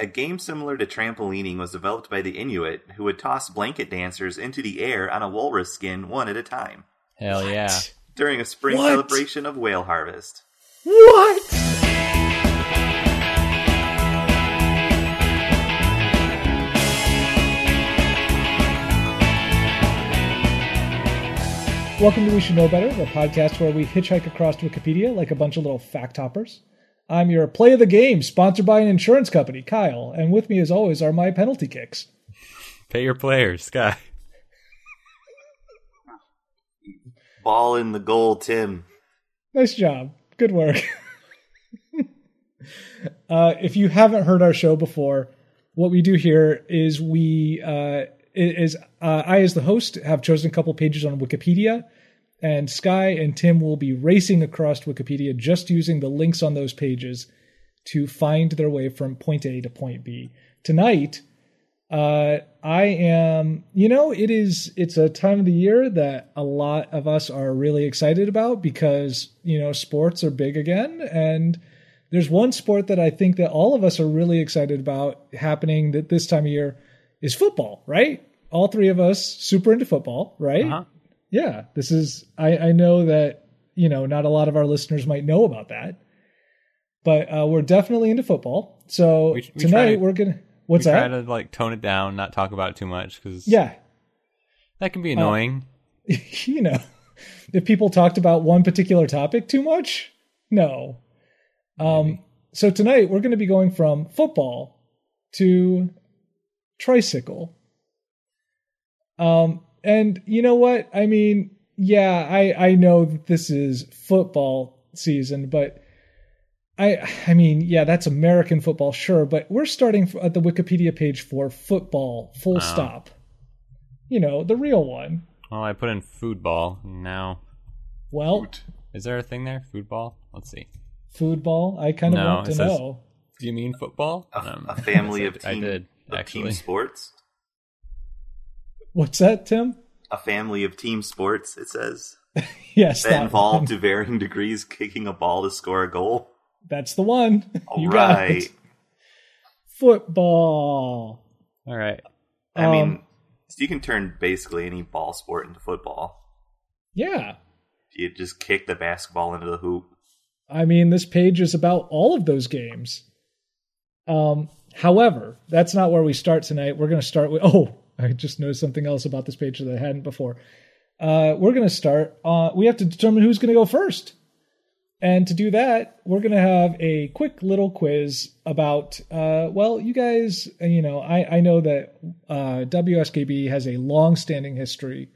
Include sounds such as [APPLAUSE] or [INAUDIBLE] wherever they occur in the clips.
A game similar to trampolining was developed by the Inuit, who would toss blanket dancers into the air on a walrus skin one at a time Hell yeah. during a spring What? celebration of whale harvest. What? Welcome to We Should Know Better, the podcast where we hitchhike across Wikipedia like a bunch of little fact hoppers. I'm your play of the game, sponsored by an insurance company, Kyle, and with me as always are my penalty kicks. Pay your players, Sky. Ball in the goal, Tim. Nice job. Good work. [LAUGHS] uh, if you haven't heard our show before, what we do here is we uh, is uh, I, as the host, have chosen a couple pages on Wikipedia, and Sky and Tim will be racing across Wikipedia just using the links on those pages to find their way from point A to point B. Tonight, uh, I am, you know, it is, it's a time of the year that a lot of us are really excited about because, you know, sports are big again. And there's one sport that I think that all of us are really excited about happening that this time of year is football, right? All three of us super into football, right? Uh-huh. Yeah. This is, I, I know that, you know, not a lot of our listeners might know about that, but uh, we're definitely into football. So We- we tonight to- we're going to, what's we that? try to like tone it down, not talk about it too much because Yeah. that can be annoying. [LAUGHS] you know, if people talked about one particular topic too much, no. Um, so tonight we're going to be going from football to tricycle. Um, and you know what? I mean, yeah, I I know that this is football season, but I I mean, yeah, that's American football, sure, but we're starting at the Wikipedia page for football, full Oh. stop. You know, the real one. well, I put in food ball. Now, Well, is there a thing there? Food ball? Let's see. food ball. I kind of No, want to says- know. Do you mean football? A, Um, a family [LAUGHS] of I did actually. team sports. What's that, Tim? A family of team sports, it says. [LAUGHS] Yes, That that involve one. to varying degrees kicking a ball to score a goal. That's the one. All [LAUGHS] you got right. it. Football. All right. I Um, mean, you can turn basically any ball sport into football. Yeah. You just kick the basketball into the hoop. I mean, this page is about all of those games. Um, however, that's not where we start tonight. We're going to start with. Oh, I just noticed something else about this page that I hadn't before. Uh, we're going to start. Uh, we have to determine who's going to go first. And to do that, we're going to have a quick little quiz about, uh, well, you guys, you know, I, I know that uh, WSKB has a long standing history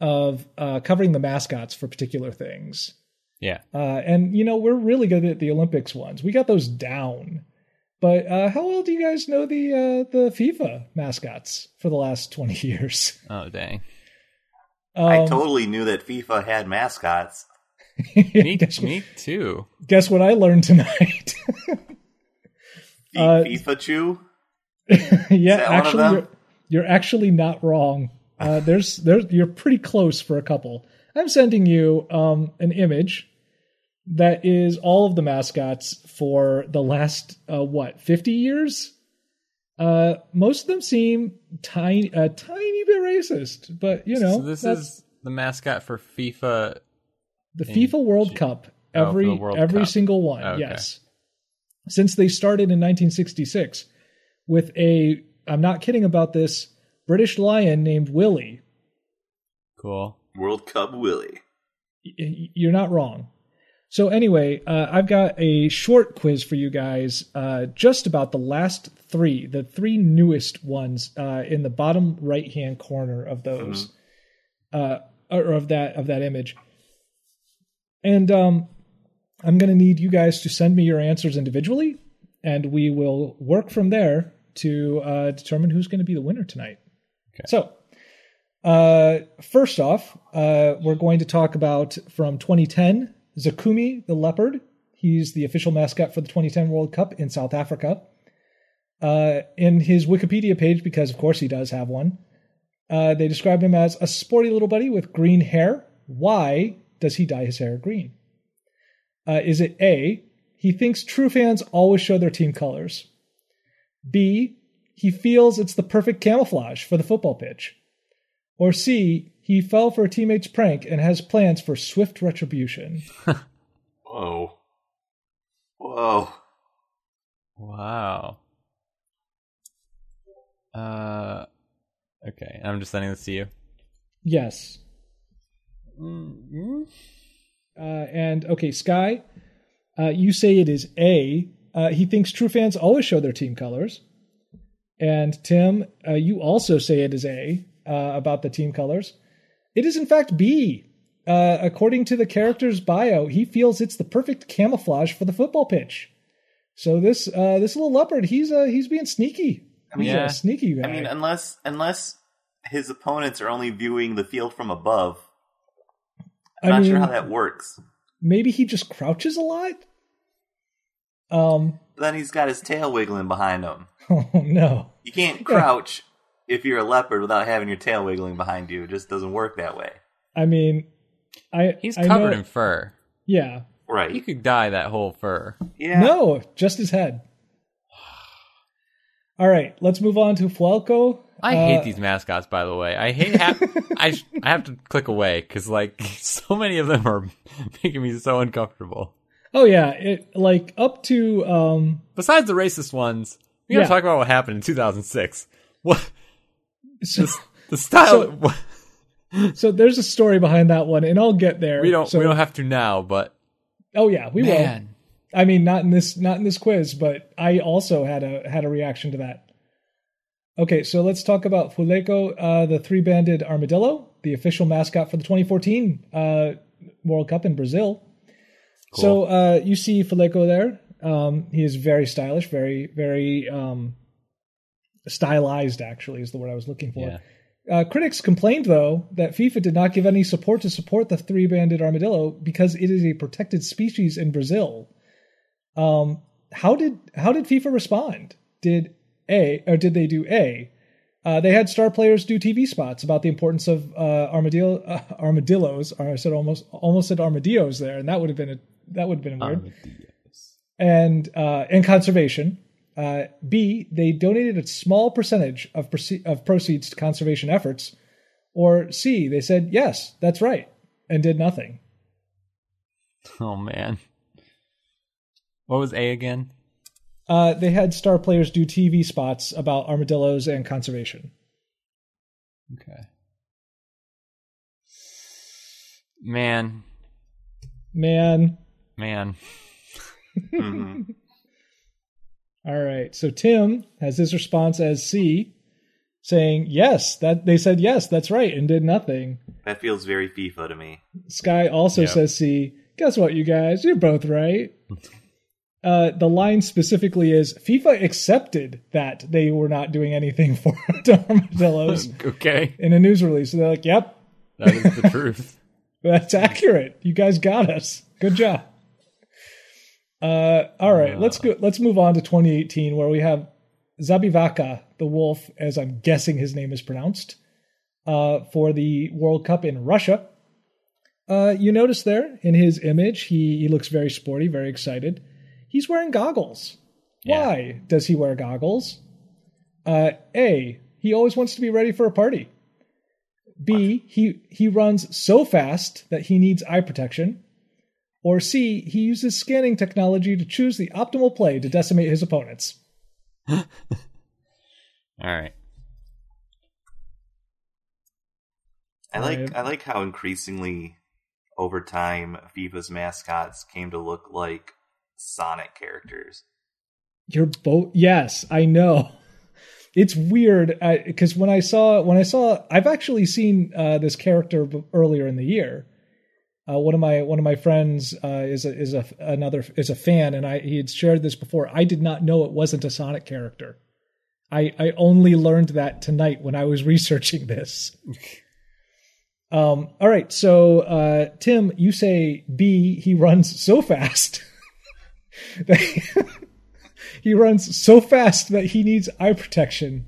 of uh, covering the mascots for particular things. Yeah. Uh, and you know we're really good at the Olympics ones. We got those down. But uh, how well do you guys know the uh, the FIFA mascots for the last twenty [LAUGHS] years? Oh dang. I Um, totally knew that FIFA had mascots. [LAUGHS] Me, guess, me too. guess what I learned tonight? Uh, FIFA Chew? [LAUGHS] yeah, that one of actually, you're, you're actually not wrong. Uh, there's there's you're pretty close for a couple. I'm sending you um, an image that is all of the mascots for the last uh, what 50 years. Uh, most of them seem tiny, a tiny bit racist, but you know so this is the mascot for FIFA. the FIFA World G- Cup. Oh, Every the World every Cup. single one, Okay. yes. Since they started in 1966 with a, I'm not kidding about this, British lion named Willie. Cool. World Cup Willie. Y- y- You're not wrong. So anyway, uh, I've got a short quiz for you guys, uh, just about the last three, the three newest ones uh, in the bottom right hand corner of those, uh, or of that of that image. And um, I'm going to need you guys to send me your answers individually, and we will work from there to uh, determine who's going to be the winner tonight. Okay. So, uh, first off, uh, we're going to talk about from 2010 Zakumi the leopard. He's the official mascot for the 2010 World Cup in South Africa. Uh, in his Wikipedia page, because of course he does have one, uh, they describe him as a sporty little buddy with green hair. Why does he dye his hair green? Uh, is it A, he thinks true fans always show their team colors? B. He feels it's the perfect camouflage for the football pitch. Or C. He fell for a teammate's prank and has plans for swift retribution. [LAUGHS] Whoa. Whoa. Wow. Uh, okay. I'm just sending this to you. Yes. Mm-hmm. Uh, and okay, Sky, uh, you say it is A. Uh, he thinks true fans always show their team colors. And Tim, uh, you also say it is A uh, about the team colors. It is in fact B. Uh, according to the character's bio, he feels it's the perfect camouflage for the football pitch. So this uh, this little leopard, he's uh, he's being sneaky. I mean, He's Yeah. a sneaky guy. I mean, unless unless his opponents are only viewing the field from above, I'm I not sure how that works. maybe he just crouches a lot. Um. Then he's got his tail wiggling behind him. [LAUGHS] Oh no. You can't crouch if you're a leopard without having your tail wiggling behind you. It just doesn't work that way. I mean, I He's I covered know- in fur. Yeah. Right. You could dye that whole fur. yeah. No, just his head. All right, let's move on to Fuleco. I Uh, hate these mascots, by the way. I hate. Ha- [LAUGHS] I sh- I have to click away because like [LAUGHS] so many of them are [LAUGHS] making me so uncomfortable. Oh yeah, it like up to um Besides the racist ones, we gotta Yeah. talk about what happened in 2006. What so, [LAUGHS] the style? [LAUGHS] so there's a story behind that one and I'll get there. we don't. So, we don't have to now, but Oh yeah, we will. I mean not in this not in this quiz, but I also had a had a reaction to that. Okay, so let's talk about Fuleco, uh, the three-banded armadillo, the official mascot for the 2014 uh, World Cup in Brazil. So uh, you see Fuleco there. Um, he is very stylish, very very um, stylized. Actually, is the word I was looking for. Yeah. Uh, critics complained, though, that FIFA did not give any support to support the three-banded armadillo because it is a protected species in Brazil. Um, how did how did FIFA respond? Did a or did they do a? Uh, they had star players do TV spots about the importance of uh, armadillo uh, armadillos. Or I said almost almost said armadillos there, and that would have been a that would have been weird. And uh, and conservation. Uh, B, they donated a small percentage of proce- of proceeds to conservation efforts. Or C, they said yes, that's right, and did nothing. oh man. What was A again? Uh, they had star players do TV spots about armadillos and conservation. Okay. Man, Man, man. [LAUGHS] Mhm. All right. So Tim has his response as C, saying yes. That they said yes, that's right, and did nothing. That feels very FIFA to me. Sky also Yeah. says C. Guess what, you guys? You're both right. [LAUGHS] Uh, the line specifically is FIFA accepted that they were not doing anything [LAUGHS] for [LAUGHS] armadillos Okay, in a news release. So they're like, "Yep, that is the truth. That's accurate. You guys got us. Good job. Uh, all right, let's go. Let's move on to 2018, where we have Zabivaka, the wolf, as I'm guessing his name is pronounced, uh, for the World Cup in Russia. Uh, you notice there in his image, he, he looks very sporty, very excited. He's wearing goggles. Yeah. Why does he wear goggles? Uh, a, he always wants to be ready for a party. B, he he runs so fast that he needs eye protection. Or C, he uses scanning technology to choose the optimal play to decimate his opponents. [LAUGHS] All right. I like Right. I like how increasingly over time FIFA's mascots came to look like Sonic characters. You're both yes, I know. [LAUGHS] It's weird because when I saw when I saw I've actually seen uh, this character earlier in the year. Uh, one of my one of my friends uh, is a, is a another is a fan, and I he had shared this before. I did not know it wasn't a Sonic character. I I only learned that tonight when I was [LAUGHS] researching this. [LAUGHS] um. All right. So uh, Tim, you say B. He runs so fast. [LAUGHS] that- he runs so fast that he needs eye protection.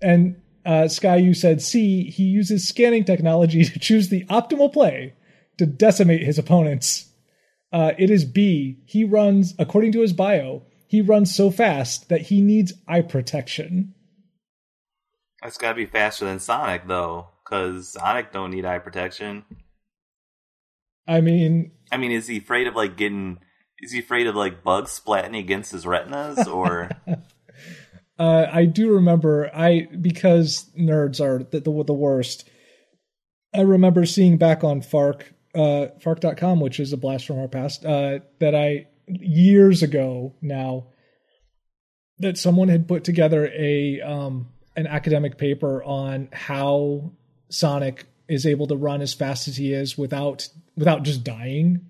And uh, Sky, you said C, he uses scanning technology to choose the optimal play to decimate his opponents. Uh, it is B, he runs, according to his bio, he runs so fast that he needs eye protection. That's got to be faster than Sonic, though, because Sonic don't need eye protection. I mean, I mean, is he afraid of like getting? Is he afraid of like bugs splatting against his retinas, or [LAUGHS] uh, I do remember I because nerds are the, the, the worst. I remember seeing back on Fark, uh, Fark.com, which is a blast from our past, uh, that I years ago now that someone had put together a um, an academic paper on how Sonic is able to run as fast as he is without without just dying.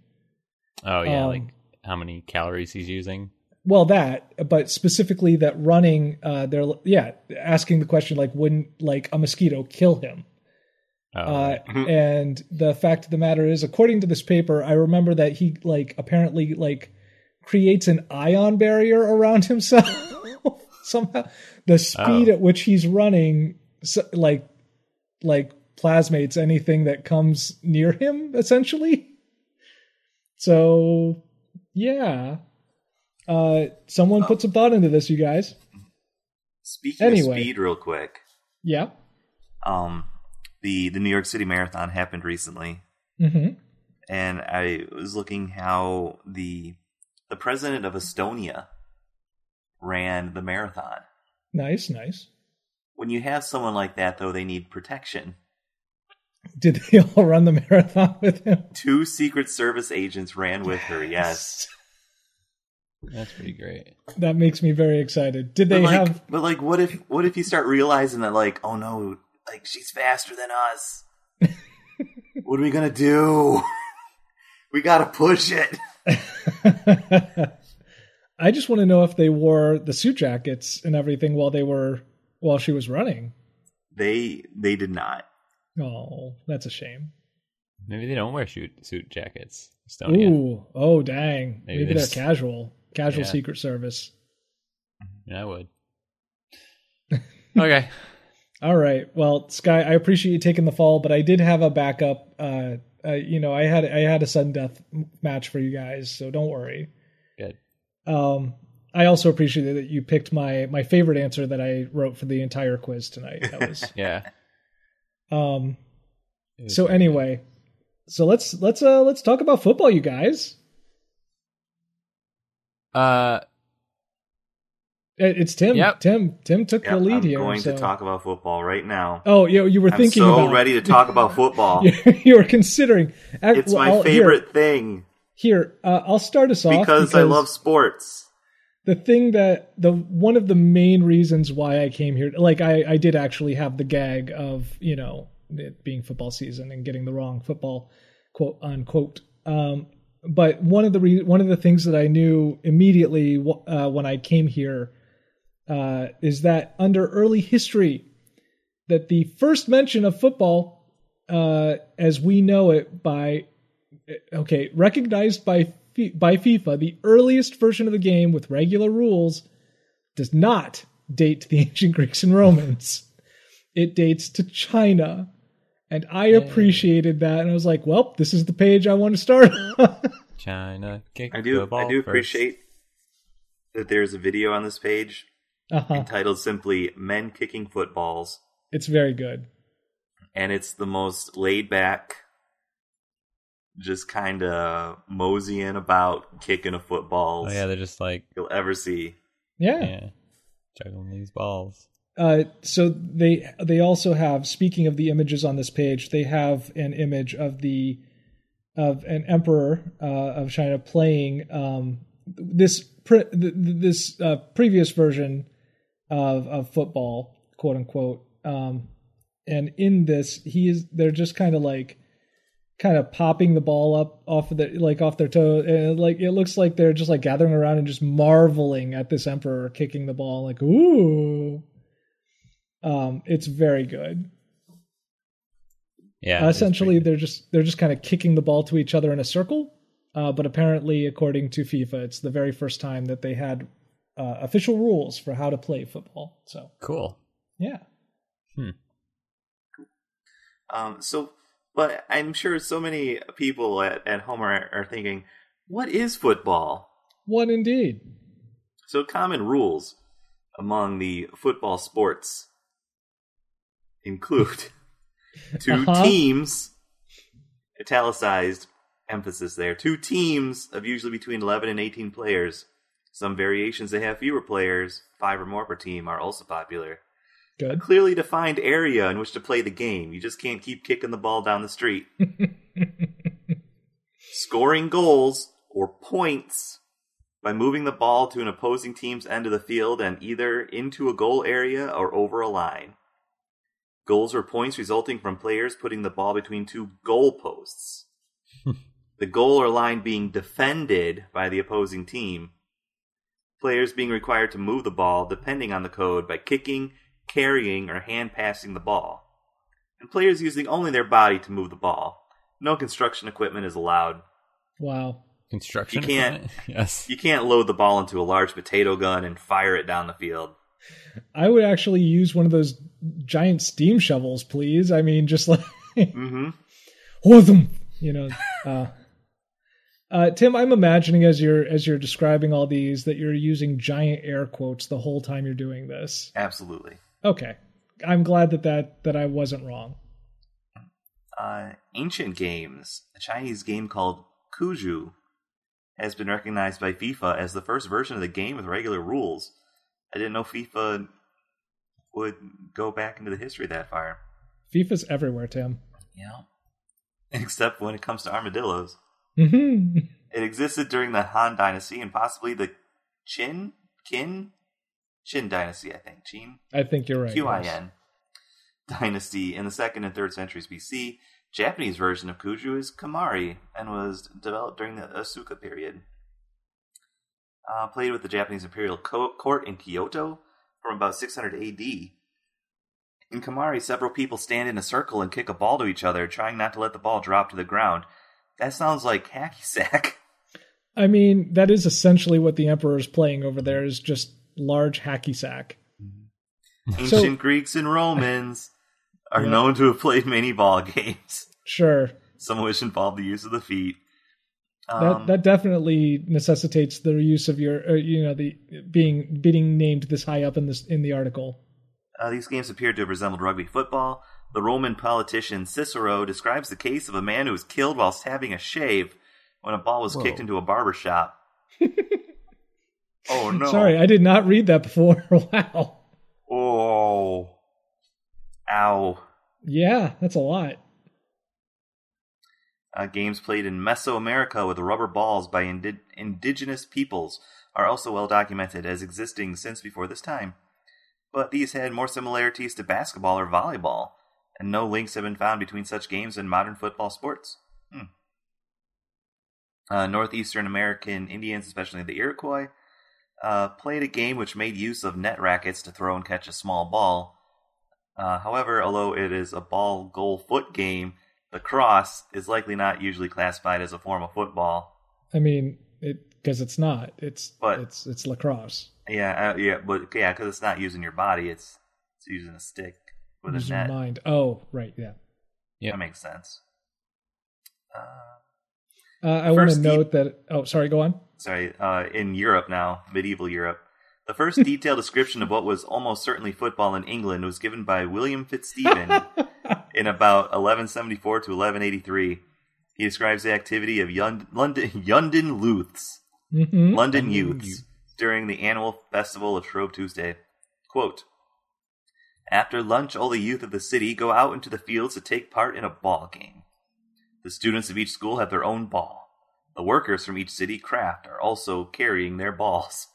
Oh yeah, Um, like how many calories he's using. Well, that, but specifically that running, uh, they're yeah asking the question like, wouldn't like a mosquito kill him? Oh, Uh, right. and the fact of the matter is, according to this paper, I remember that he like apparently like creates an ion barrier around [LAUGHS] himself somehow. The speed Oh. at which he's running, so, like like plasmates anything that comes near him, essentially. So, yeah. Uh, someone put some thought into this, you guys. speaking Anyway. of speed, real quick, Yeah. um, the the New York City Marathon happened recently, hmm and I was looking how the the president of Estonia ran the marathon. Nice, nice. When you have someone like that, though, they need protection. Did they [LAUGHS] all run the marathon with him? Two Secret Service agents ran with her. Yes, that's pretty great. That makes me very excited. Did they but like, have but like, what if what if you start realizing that, like, oh no, like she's faster than us. [LAUGHS] what are we gonna do? [LAUGHS] we gotta push it. [LAUGHS] I just want to know if they wore the suit jackets and everything while they were while she was running. They they did not. Oh, that's a shame. Maybe they don't wear shoot suit jackets. Estonia. Ooh, oh dang. Maybe Maybe, they're there's- casual. Casual Yeah. Secret Service. Yeah, I would. okay. All right. Well, Sky, I appreciate you taking the fall, but I did have a backup. Uh, uh, you know, I had I had a sudden death match for you guys, so don't worry. Good. Um, I also appreciate that you picked my my favorite answer that I wrote for the entire quiz tonight. That was [LAUGHS] Yeah. um. So anyway, so let's let's uh let's talk about football, you guys. uh, It's Tim. Yep. Tim. Tim took Yeah, the lead I'm here. going so- to talk about football right now. Oh, you you were I'm thinking so about ready to talk about [LAUGHS] football. you, you were considering. It's well, my I'll- favorite thing Here, here uh, I'll start us off because I love sports. the thing that the one of the main reasons why I came here. Like I I did actually have the gag of you know it being football season and getting the wrong football quote unquote. Um, but one of the re- one of the things that I knew immediately w- uh, when I came here uh, is that under early history, that the first mention of football, uh, as we know it by, okay, recognized by by FIFA, the earliest version of the game with regular rules, does not date to the [LAUGHS] ancient Greeks and Romans. It dates to China. And I appreciated that, and I was like, "Well, this is the page I want to start." [LAUGHS] China kick I do the ball I do first. appreciate that there's a video on this page uh-huh. entitled simply "Men Kicking Footballs," It's very good. and it's the most laid back, just kind of moseying about kicking a football. Oh yeah, they're just like you'll ever see. Yeah. yeah, juggling these balls. Uh, so they they also have speaking of the images on this page, they have an image of the of an emperor uh, of China playing um, this pre- th- th- this uh, previous version of of football, quote unquote. Um, and in this, he is they're just kind of like kind of popping the ball up off of the like off their toe and like it looks like they're just like gathering around and just marveling at this emperor kicking the ball like ooh. Um it's very good. Yeah, uh, essentially they're just they're just kind of kicking the ball to each other in a circle. Uh, but apparently according to fifa it's the very first time that they had uh, official rules for how to play football so cool. yeah Um, so, but I'm sure so many people at, at home are, are thinking, what is football? what indeed So, common rules among the football sports include [LAUGHS] two Uh-huh. teams, italicized emphasis there, two teams of usually between 11 and 18 players. Some variations that have fewer players, five or more per team, are also popular. Good. Clearly defined area in which to play the game. You just can't keep kicking the ball down the street. [LAUGHS] Scoring goals or points by moving the ball to an opposing team's end of the field and either into a goal area or over a line. Goals or points resulting from players putting the ball between two goal posts. [LAUGHS] the goal or line being defended by the opposing team. Players being required to move the ball, depending on the code, by kicking, carrying, or hand passing the ball. And players using only their body to move the ball. No construction equipment is allowed. Wow. Construction. You can't- equipment? [LAUGHS] Yes. You can't load the ball into a large potato gun and fire it down the field. I would actually use one of those giant steam shovels, please. I mean, just like [LAUGHS] hmm Whotham, you know. Uh, uh, Tim, I'm imagining as you're as you're describing all these that you're using giant air quotes the whole time you're doing this. Absolutely. Okay, I'm glad that that that I wasn't wrong. Uh, ancient games. A Chinese game called Cuju has been recognized by FIFA as the first version of the game with regular rules. I didn't know FIFA would go back into the history that far. FIFA's everywhere, Tim. Yeah. [LAUGHS] Except when it comes to armadillos. Hmm It existed during the Han Dynasty and possibly the Qin? Qin? Qin Dynasty, I think. Qin? I think you're right. QIN yes. dynasty in the second and third centuries BC. Japanese version of Cuju is Kemari and was developed during the Asuka period. Uh, played with the Japanese imperial co- court in Kyoto from about 600 AD. In Kemari, several people stand in a circle and kick a ball to each other, trying not to let the ball drop to the ground. That sounds like hacky sack. [LAUGHS] I mean, that is essentially what the Emperor is playing over there is just large hacky sack. Ancient Greeks and Romans [LAUGHS] are Yeah. known to have played many ball games, Sure, some of which involve the use of the feet. that Um, that definitely necessitates the use of your, uh, you know, the being being named this high up in this in the article. Uh, these games appear to have resembled rugby football. The Roman politician Cicero describes the case of a man who was killed whilst having a shave when a ball was Whoa. kicked into a barber shop. [LAUGHS] oh no! Sorry, I did not read that before. [LAUGHS] wow. Oh, ow! Yeah, that's a lot. Uh, games played in Mesoamerica with rubber balls by indi- indigenous peoples are also well documented as existing since before this time. But these had more similarities to basketball or volleyball, and no links have been found between such games and modern football sports. Hmm. Uh, Northeastern American Indians, especially the Iroquois, uh, played a game which made use of net rackets to throw and catch a small ball. Uh, however, although it is a ball goal foot game, lacrosse is likely not usually classified as a form of football. I mean, it because it's not. It's But- it's it's lacrosse. Yeah, uh, yeah, but yeah, because it's not using your body; it's it's using a stick with Use a your net. mind. Oh, right, yeah. Yeah, That makes sense. Uh, Uh, I want to First, the- note that. Oh, sorry. Go on. sorry, uh, in Europe now, medieval Europe, the first [LAUGHS] detailed description of what was almost certainly football in England was given by William Fitzstephen [LAUGHS] in about 1174 to 1183. He describes the activity of Yund- London London Luths, hmm London London youths, during the annual festival of Shrove Tuesday. Quote, After lunch, all the youth of the city go out into the fields to take part in a ball game. The students of each school have their own ball. The workers from each city craft are also carrying their balls.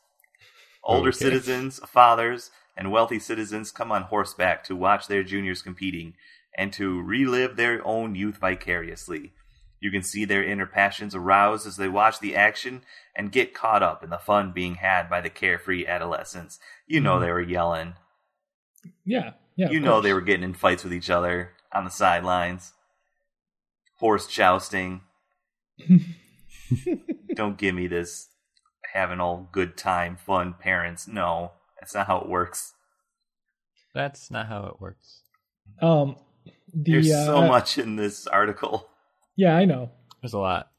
Older Okay. citizens, fathers, and wealthy citizens come on horseback to watch their juniors competing and to relive their own youth vicariously. You can see their inner passions aroused as they watch the action and get caught up in the fun being had by the carefree adolescents. You know Mhm. they were yelling. Yeah, yeah. you of know they were getting in fights with each other on the sidelines. Horse jousting. [LAUGHS] Don't give me this having all good time, fun parents. No, that's not how it works. That's not how it works. Um, the There's uh, so much in this article. Yeah, I know. There's a lot.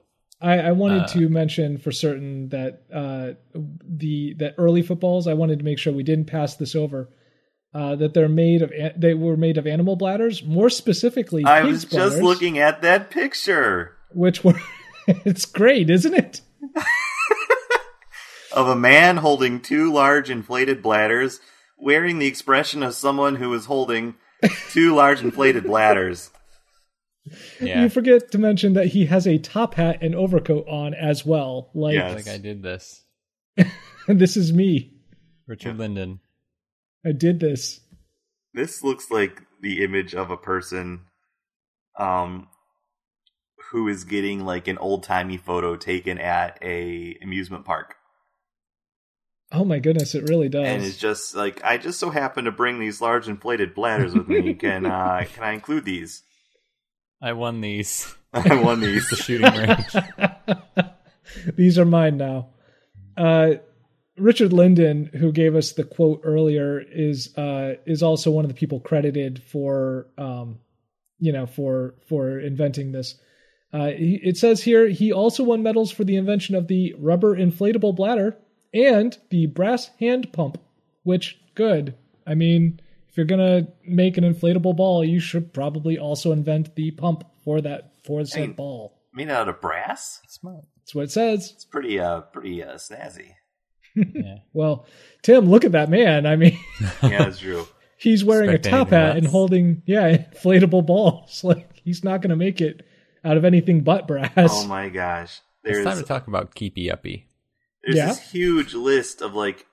I, I wanted Uh, to mention for certain that uh, the that early footballs. I wanted to make sure we didn't pass this over. Uh, that they're made of an- they were made of animal bladders, more specifically I pig's was just bladders, looking at that picture which were [LAUGHS] it's great, isn't it? [LAUGHS] of a man holding two large inflated bladders, wearing the expression of someone who is holding two large inflated bladders. [LAUGHS] Yeah, You forget to mention that he has a top hat and overcoat on as well. Like Yes. like I did this. this is me. Richard Lindon. I did this. This looks like the image of a person um who is getting like an old-timey photo taken at a amusement park. Oh my goodness, it really does. And it's just like I just so happen to bring these large inflated bladders with me. Can uh [LAUGHS] can I include these? I won these. [LAUGHS] I won these. [LAUGHS] The shooting range. These are mine now. Uh, Richard Lindon, who gave us the quote earlier, is uh, is also one of the people credited for um, you know for for inventing this. Uh, he, it says here he also won medals for the invention of the rubber inflatable bladder and the brass hand pump. Which good. I mean, if you're gonna make an inflatable ball, you should probably also invent the pump for that for said Hey. ball. Made out of brass? Smart. That's what it says. It's pretty uh pretty uh snazzy. Yeah. [LAUGHS] Well, Tim, look at that man. I mean, [LAUGHS] Yeah, that's true. [LAUGHS] he's wearing a top anything hat and holding yeah inflatable balls. Like he's not going to make it out of anything but brass. Oh my gosh. It's There's time to talk about Keepy Uppy. there's Yeah. this huge list of like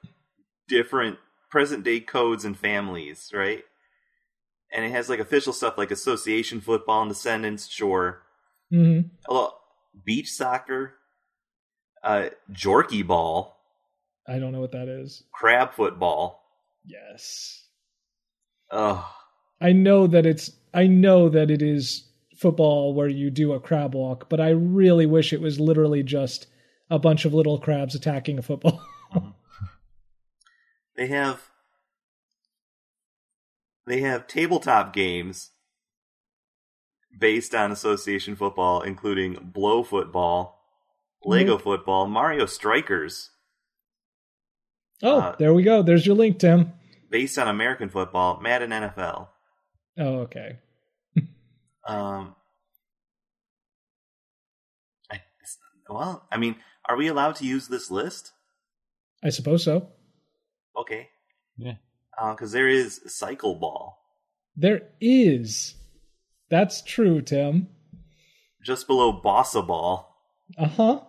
different present day codes and families, right? And it has like official stuff like association football and descendants, sure. hmm beach soccer, uh, jorky ball, I don't know what that is. crab football. Yes, Ugh. I know that it's. I know that it is football where you do a crab walk, but I really wish it was literally just a bunch of little crabs attacking a football. [LAUGHS] They have they have tabletop games based on association football, including blow football, Lego Nope. football, Mario Strikers, oh, Uh, there we go. There's your link, Tim. based on American football, Madden NFL. Oh, okay. [LAUGHS] Um, I, well, I mean, are we allowed to use this list? I suppose so. Okay, Yeah. because there is cycle ball There is. That's true, Tim. just below bossa ball. Uh huh.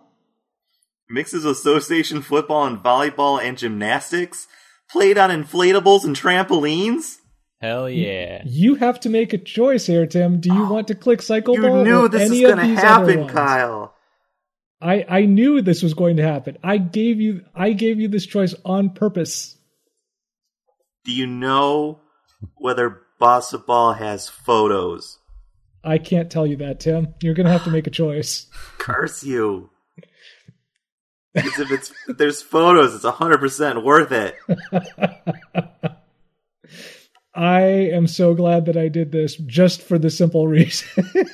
Mixes association football and volleyball and gymnastics. Played on inflatables and trampolines. Hell yeah. You have to make a choice here, Tim. Do you oh, want to click cycle You ball knew or this any was going to happen. Kyle. I I knew this was going to happen. I gave you I gave you this choice on purpose. Do you know whether bossa ball has photos? I can't tell you that, Tim. You're going to have to make a choice. [LAUGHS] Curse you. Because if it's if there's photos, it's hundred percent worth it. [LAUGHS] I am so glad that I did this just for the simple reason. [LAUGHS]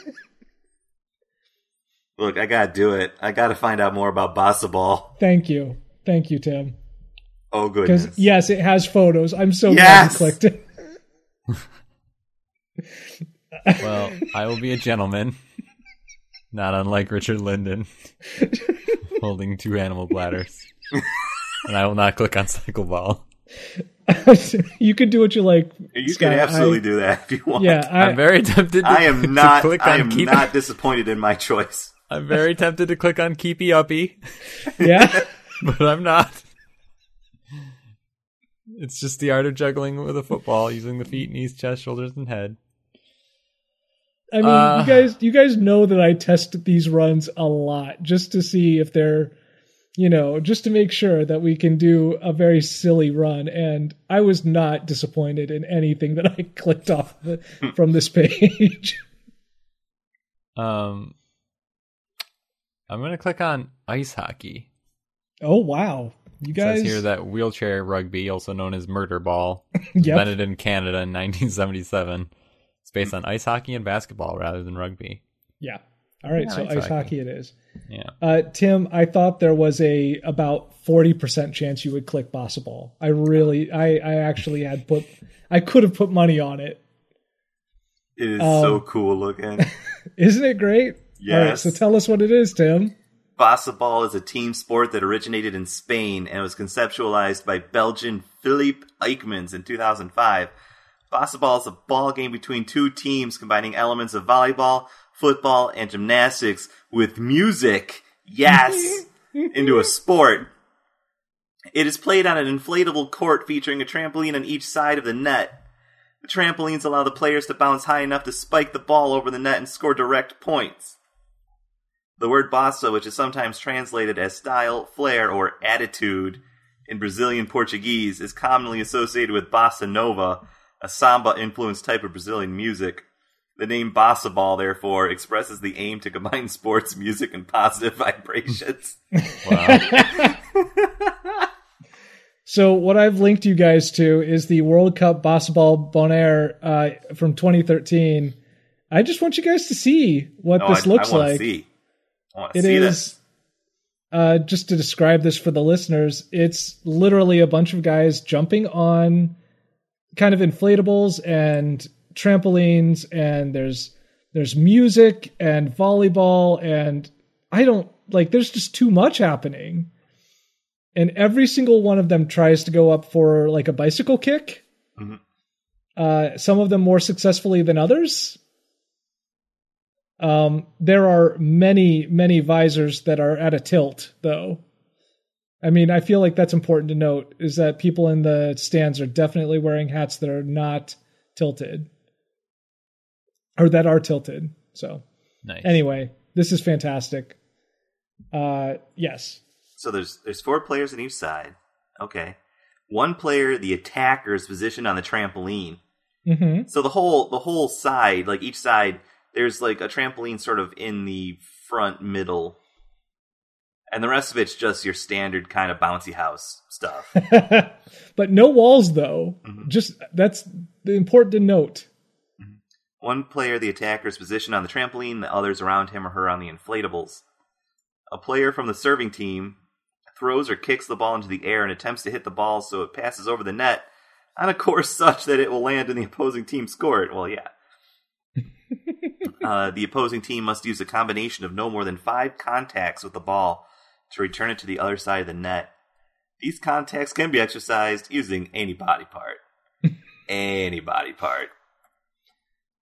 Look, I gotta do it. I gotta find out more about bossa ball. Thank you. Thank you, Tim. Oh goodness. Because yes, it has photos. I'm so Yes! glad you clicked it. Well, I will be a gentleman, not unlike Richard Lindon, [LAUGHS] holding two animal bladders. and I will not click on cycle ball. [LAUGHS] you can do what you like. you Scott. can absolutely I- do that if you want. Yeah, I, I'm very tempted to, I am [LAUGHS] to not. click I on am keep, not disappointed in my choice. I'm very tempted to click on Keepy Uppy, [LAUGHS] yeah. but I'm not. It's just the art of juggling with a football using the feet, knees, chest, shoulders, and head. I mean, Uh, you guys, you guys know that I test these runs a lot just to see if they're, you know, just to make sure that we can do a very silly run. And I was not disappointed in anything that I [LAUGHS] clicked off the, from this page. [LAUGHS] Um, I'm gonna click on ice hockey. oh wow, you It guys, says here that wheelchair rugby, also known as murder ball, [LAUGHS] yep, invented in Canada in 1977. It's based on ice hockey and basketball rather than rugby. yeah, All right, Yeah, so ice ice hockey. hockey it is. Yeah. Uh, Tim, I thought there was a about forty percent chance you would click Bossaball. I really, I, I actually had put, I could have put money on it. It is Um, so cool looking. [LAUGHS] Isn't it great? All right, Yes. so tell us what it is, Tim. Bossaball is a team sport that originated in Spain and was conceptualized by Belgian Filip Eyckmans in 2005. Bossaball is a ball game between two teams combining elements of volleyball, football, and gymnastics with music. Yes! [LAUGHS] into a sport. It is played on an inflatable court featuring a trampoline on each side of the net. The trampolines allow the players to bounce high enough to spike the ball over the net and score direct points. The word bossa, which is sometimes translated as style, flair, or attitude in Brazilian Portuguese, is commonly associated with bossa nova, a samba influenced type of Brazilian music. The name bossa ball, therefore, expresses the aim to combine [LAUGHS] sports, music, and positive vibrations. Wow. So what I've linked you guys to is the World Cup Bossaball Bonaire uh, from 2013. I just want you guys to see what No, this I, looks I like. see. I It see is uh, just to describe this for the listeners. It's literally a bunch of guys jumping on kind of inflatables and trampolines, and there's there's music and volleyball, and I don't like. There's just too much happening, and every single one of them tries to go up for like a bicycle kick. Mhm. Uh, some of them more successfully than others. Um, there are many, many visors that are at a tilt, though. I mean, I feel like that's important to note is that people in the stands are definitely wearing hats that are not tilted or that are tilted. So, Nice. anyway, this is fantastic. Uh, yes. So there's there's four players on each side. Okay. One player, the attacker, is positioned on the trampoline. hmm So the whole the whole side, like each side, there's like a trampoline sort of in the front middle. And the rest of it's just your standard kind of bouncy house stuff. [LAUGHS] but no walls, though. Mhm. Just that's important to note. One player, the attacker, is positioned on the trampoline, the others around him or her on the inflatables. A player from the serving team throws or kicks the ball into the air and attempts to hit the ball so it passes over the net on a course [LAUGHS] such that it will land in the opposing team's court. Well, yeah. [LAUGHS] uh, the opposing team must use a combination of no more than five contacts with the ball to return it to the other side of the net. These contacts can be exercised using any body part. [LAUGHS] any body part.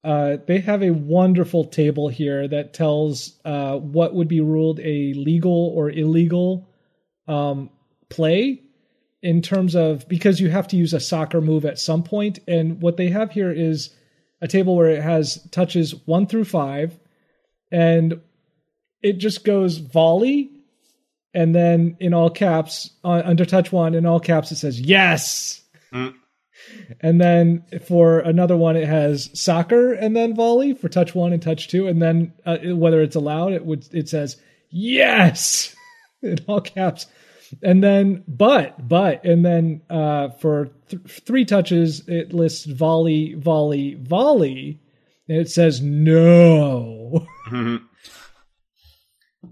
Uh, they have a wonderful table here that tells uh, what would be ruled a legal or illegal um, play in terms of because you have to use a soccer move at some point. And what they have here is a table where it has touches one through five, and it just goes volley, and then in all caps uh, under touch one in all caps it says yes. Mm. And then for another one, it has soccer and then volley for touch one and touch two. And then uh, whether it's allowed, it would it says yes [LAUGHS] in all caps. And then but but and then uh, for th- three touches, it lists volley volley volley, and it says no.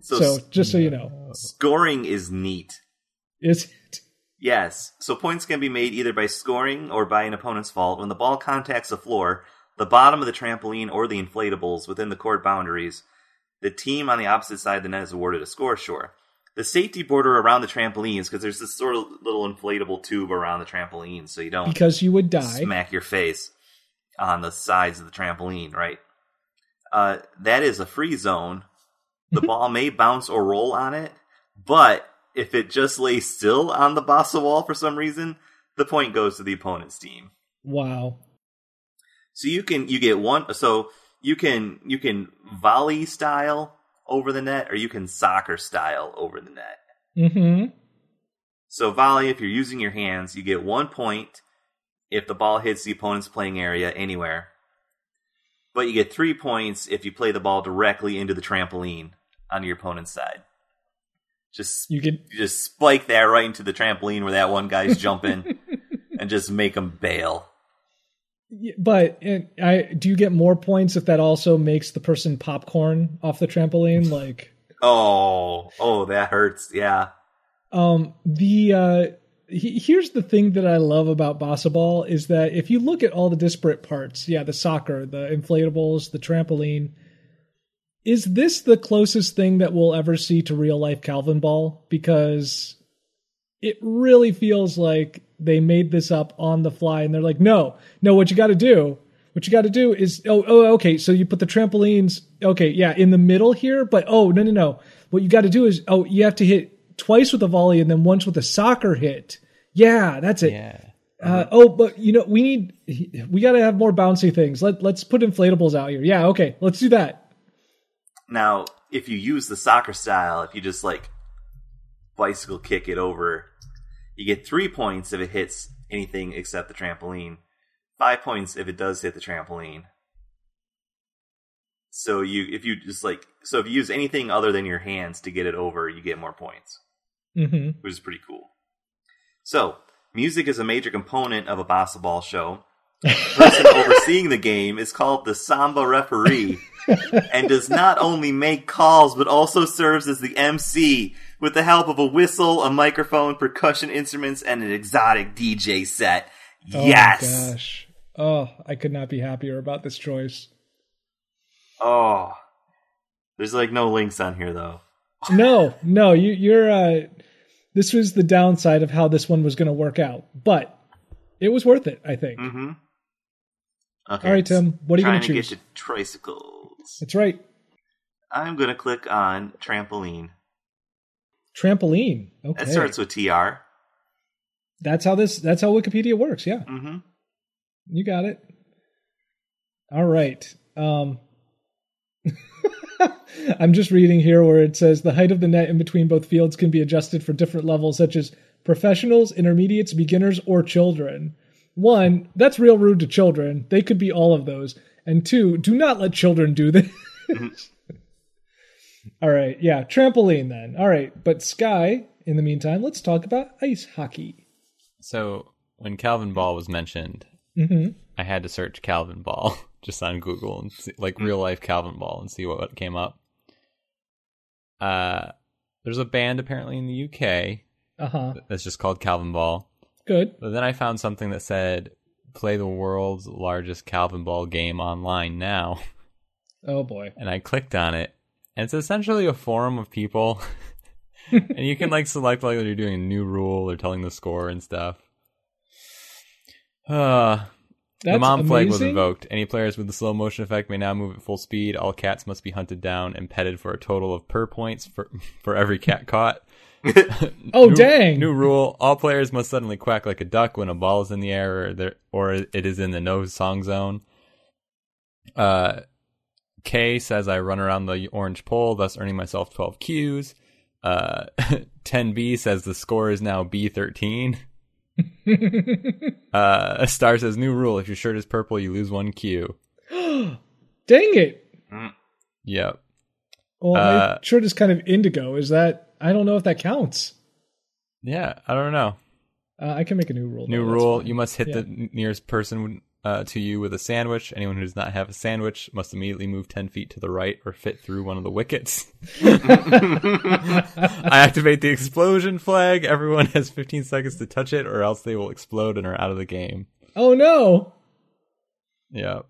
So, So just so you know, scoring is neat. is it? Yes. So points can be made either by scoring or by an opponent's fault. When the ball contacts the floor, the bottom of the trampoline, or the inflatables within the court boundaries, the team on the opposite side of the net is awarded a score. Sure. The safety border around the trampolines, because there's this sort of little inflatable tube around the trampoline, so you don't Because you would die. smack your face on the sides of the trampoline, right? Uh, that is a free zone. The ball may bounce or roll on it, but if it just lays still on the bossa wall for some reason, the point goes to the opponent's team. Wow. So you can you get one so you can you can volley style over the net or you can soccer style over the net. Mm-hmm. So volley, if you're using your hands, you get one point if the ball hits the opponent's playing area anywhere. But you get three points if you play the ball directly into the trampoline on your opponent's side. Just You can you just spike that right into the trampoline where that one guy's jumping [LAUGHS] and just make him bail. But and I do you get more points if that also makes the person popcorn off the trampoline? [LAUGHS] Like, Oh, oh, that hurts. Yeah. um, the uh, he, here's the thing that I love about Ball is that if you look at all the disparate parts, yeah, the soccer, the inflatables, the trampoline, is this the closest thing that we'll ever see to real life Calvin Ball? Because it really feels like they made this up on the fly and they're like, no, no, what you got to do, what you got to do is, oh, oh, okay, so you put the trampolines, okay, yeah, in the middle here, but oh, no, no, no. What you got to do is, oh, you have to hit twice with a volley and then once with a soccer hit. Yeah, that's it. Yeah. Uh, oh, but you know, we need, we got to have more bouncy things. Let, let's put inflatables out here. Yeah, okay, let's do that. Now, if you use the soccer style, if you just like bicycle kick it over, you get three points if it hits anything except the trampoline. Five points if it does hit the trampoline. So you, if you just like, so if you use anything other than your hands to get it over, you get more points, hmm which is pretty cool. So, music is a major component of a Bossaball show. The person overseeing the game is called the samba referee and does not only make calls but also serves as the MC with the help of a whistle, a microphone, percussion instruments, and an exotic DJ set. Oh yes. gosh. Oh, I could not be happier about this choice. Oh. There's like no links on here though. [LAUGHS] No, no, you, you're. Uh, this was the downside of how this one was going to work out, but it was worth it. I think. Mm-hmm. Okay. All right, Tim. What are you going to choose? Trying to get to tricycles. That's right. I'm gonna click on trampoline. Trampoline. Okay. That starts with TR. that's how this. That's how Wikipedia works. Yeah, Mm-hmm. you got it. All right. Um, [LAUGHS] I'm just reading here where it says the height of the net in between both fields can be adjusted for different levels, such as professionals, intermediates, beginners, or children. One, that's real rude to children. They could be all of those. And two, do not let children do this. [LAUGHS] all right, yeah, trampoline then. All right, but Sky, in the meantime, let's talk about ice hockey. So when Calvin Ball was mentioned, hmm I had to search Calvin Ball [LAUGHS] just on Google and see, like real life Calvin Ball and see what, came up. Uh, there's a band apparently in the UK Uh huh. that's just called Calvin Ball. Good. But then I found something that said play the world's largest Calvin Ball game online now. Oh boy. And I clicked on it. And it's essentially a forum of people. [LAUGHS] and you can like select like you're doing a new rule or telling the score and stuff. [SIGHS] Uh That's the mom flag was invoked. Any players with the slow motion effect may now move at full speed. All cats must be hunted down and petted for a total of per points for [LAUGHS] for every cat caught. [LAUGHS] Oh New- dang! New rule: All players must suddenly quack like a duck when a ball is in the air or, or it is in the no song zone. Uh, K says I run around the orange pole, thus earning myself 12 Qs. Uh, [LAUGHS] 10B says the score is now B13. [LAUGHS] uh, Star says new rule: if your shirt is purple, you lose one Q. [GASPS] Dang it! Yep. Well, my Uh, shirt is kind of indigo. Is that? I don't know if that counts. Yeah, I don't know. Uh, I can make a new rule. New though, rule: you must hit Yeah. the nearest person uh, to you with a sandwich. Anyone who does not have a sandwich must immediately move ten feet to the right or fit through one of the wickets. [LAUGHS] I activate the explosion flag. Everyone has 15 seconds to touch it, or else they will explode and are out of the game. Oh no! Yeah.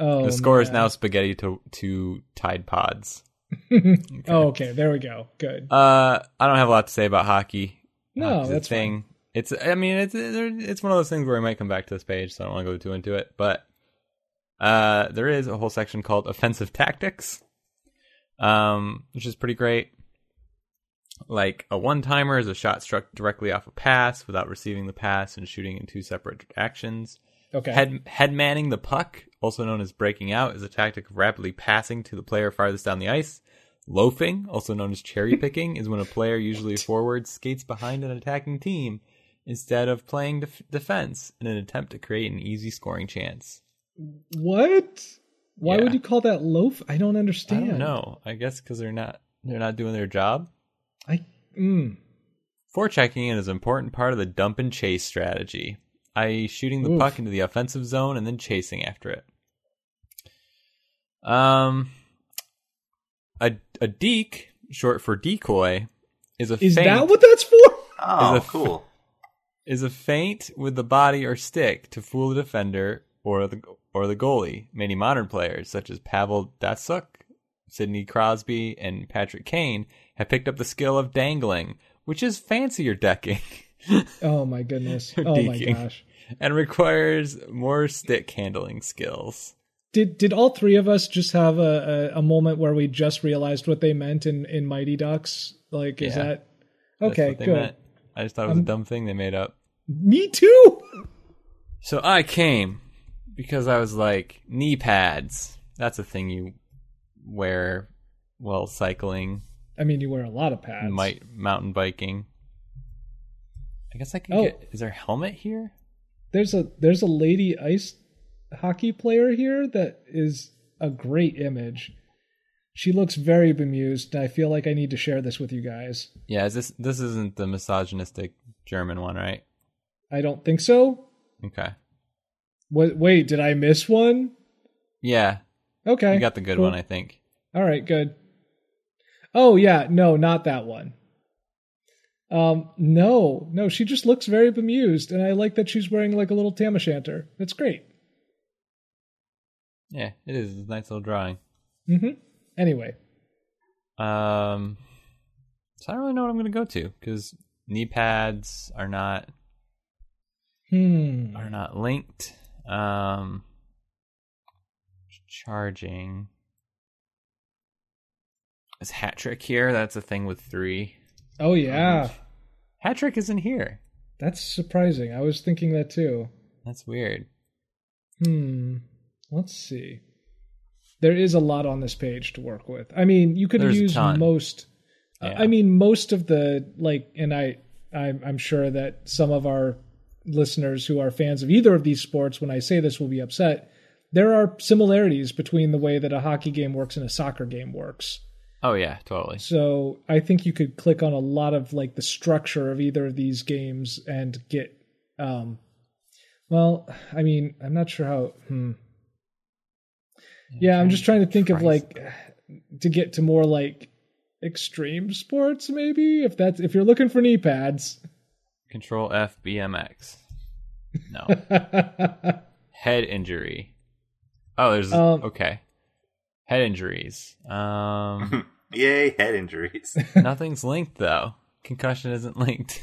Oh, the score is now spaghetti to to Tide Pods. [LAUGHS] Oh, okay. There we go. Good. Uh, I don't have a lot to say about hockey. No, Hockey's that's fine. thing. It's. I mean, it's it's one of those things where I might come back to this page, so I don't want to go too into it. But uh, there is a whole section called offensive tactics, um, which is pretty great. Like a one timer is a shot struck directly off a pass without receiving the pass and shooting in two separate actions. Okay. Head head manning the puck, also known as breaking out, is a tactic of rapidly passing to the player farthest down the ice. Loafing, also known as cherry picking, is when a player, usually a forward, skates behind an attacking team instead of playing def- defense in an attempt to create an easy scoring chance. what? Why Yeah. would you call that loaf? I don't I understand. don't know. I guess because they're not they're not doing their job. I mm. Forechecking is an important part of the dump and chase strategy. i.e., shooting the Oof. puck into the offensive zone and then chasing after it. Um, a a deke, short for decoy, is a Is feint, that what that's for? Oh, Is a- cool. is a feint with the body or stick to fool the defender or the or the goalie. Many modern players, such as Pavel Datsyuk, Sidney Crosby, and Patrick Kane, have picked up the skill of dangling, which is fancier deking. [LAUGHS] Oh my goodness. [LAUGHS] Oh my gosh. and requires more stick handling skills. Did did all three of us just have a, a, a moment where we just realized what they meant in, in Mighty Ducks? Like, is that okay? Good. meant. I just thought it was Um, a dumb thing they made up. Me too. So I came because I was like, knee pads. That's a thing you wear while cycling, I mean, you wear a lot of pads. might mountain biking. I guess I could Oh. get. Is there a helmet here? There's a there's a lady ice hockey player here that is a great image. She looks very bemused, and I feel like I need to share this with you guys. Yeah, is this this isn't the misogynistic German one, right? I don't think so. Okay. Wait, wait did I miss one? Yeah, Okay, you got the good cool. one, I think. All right, good. Oh yeah, no, not that one. Um, no, no, she just looks very bemused, and I like that she's wearing like a little tam o' shanter. That's great. Yeah, it is. It's a nice little drawing. hmm Anyway, Um, so I don't really know what I'm going to go to because knee pads are not hmm. are not linked. Um, charging is hat trick here. That's a thing with three. Oh yeah, Hat trick isn't here. that's surprising. I was thinking that too. That's weird. Hmm. Let's see. There is a lot on this page to work with. I mean, you could There's use most. Yeah. I mean, most of the like, and I, I'm, I'm sure that some of our listeners who are fans of either of these sports, when I say this, will be upset. There are similarities between the way that a hockey game works and a soccer game works. Oh yeah, totally. So I think you could click on a lot of like the structure of either of these games and get um well, I mean, I'm not sure how hmm. Yeah, I'm just trying to think of like to get to more like extreme sports maybe if that's if you're looking for knee pads. Control F BMX. No. [LAUGHS] Head injury. Oh, there's Um, okay. Head injuries. Um, [LAUGHS] Yay, head injuries. [LAUGHS] nothing's linked though. Concussion isn't linked.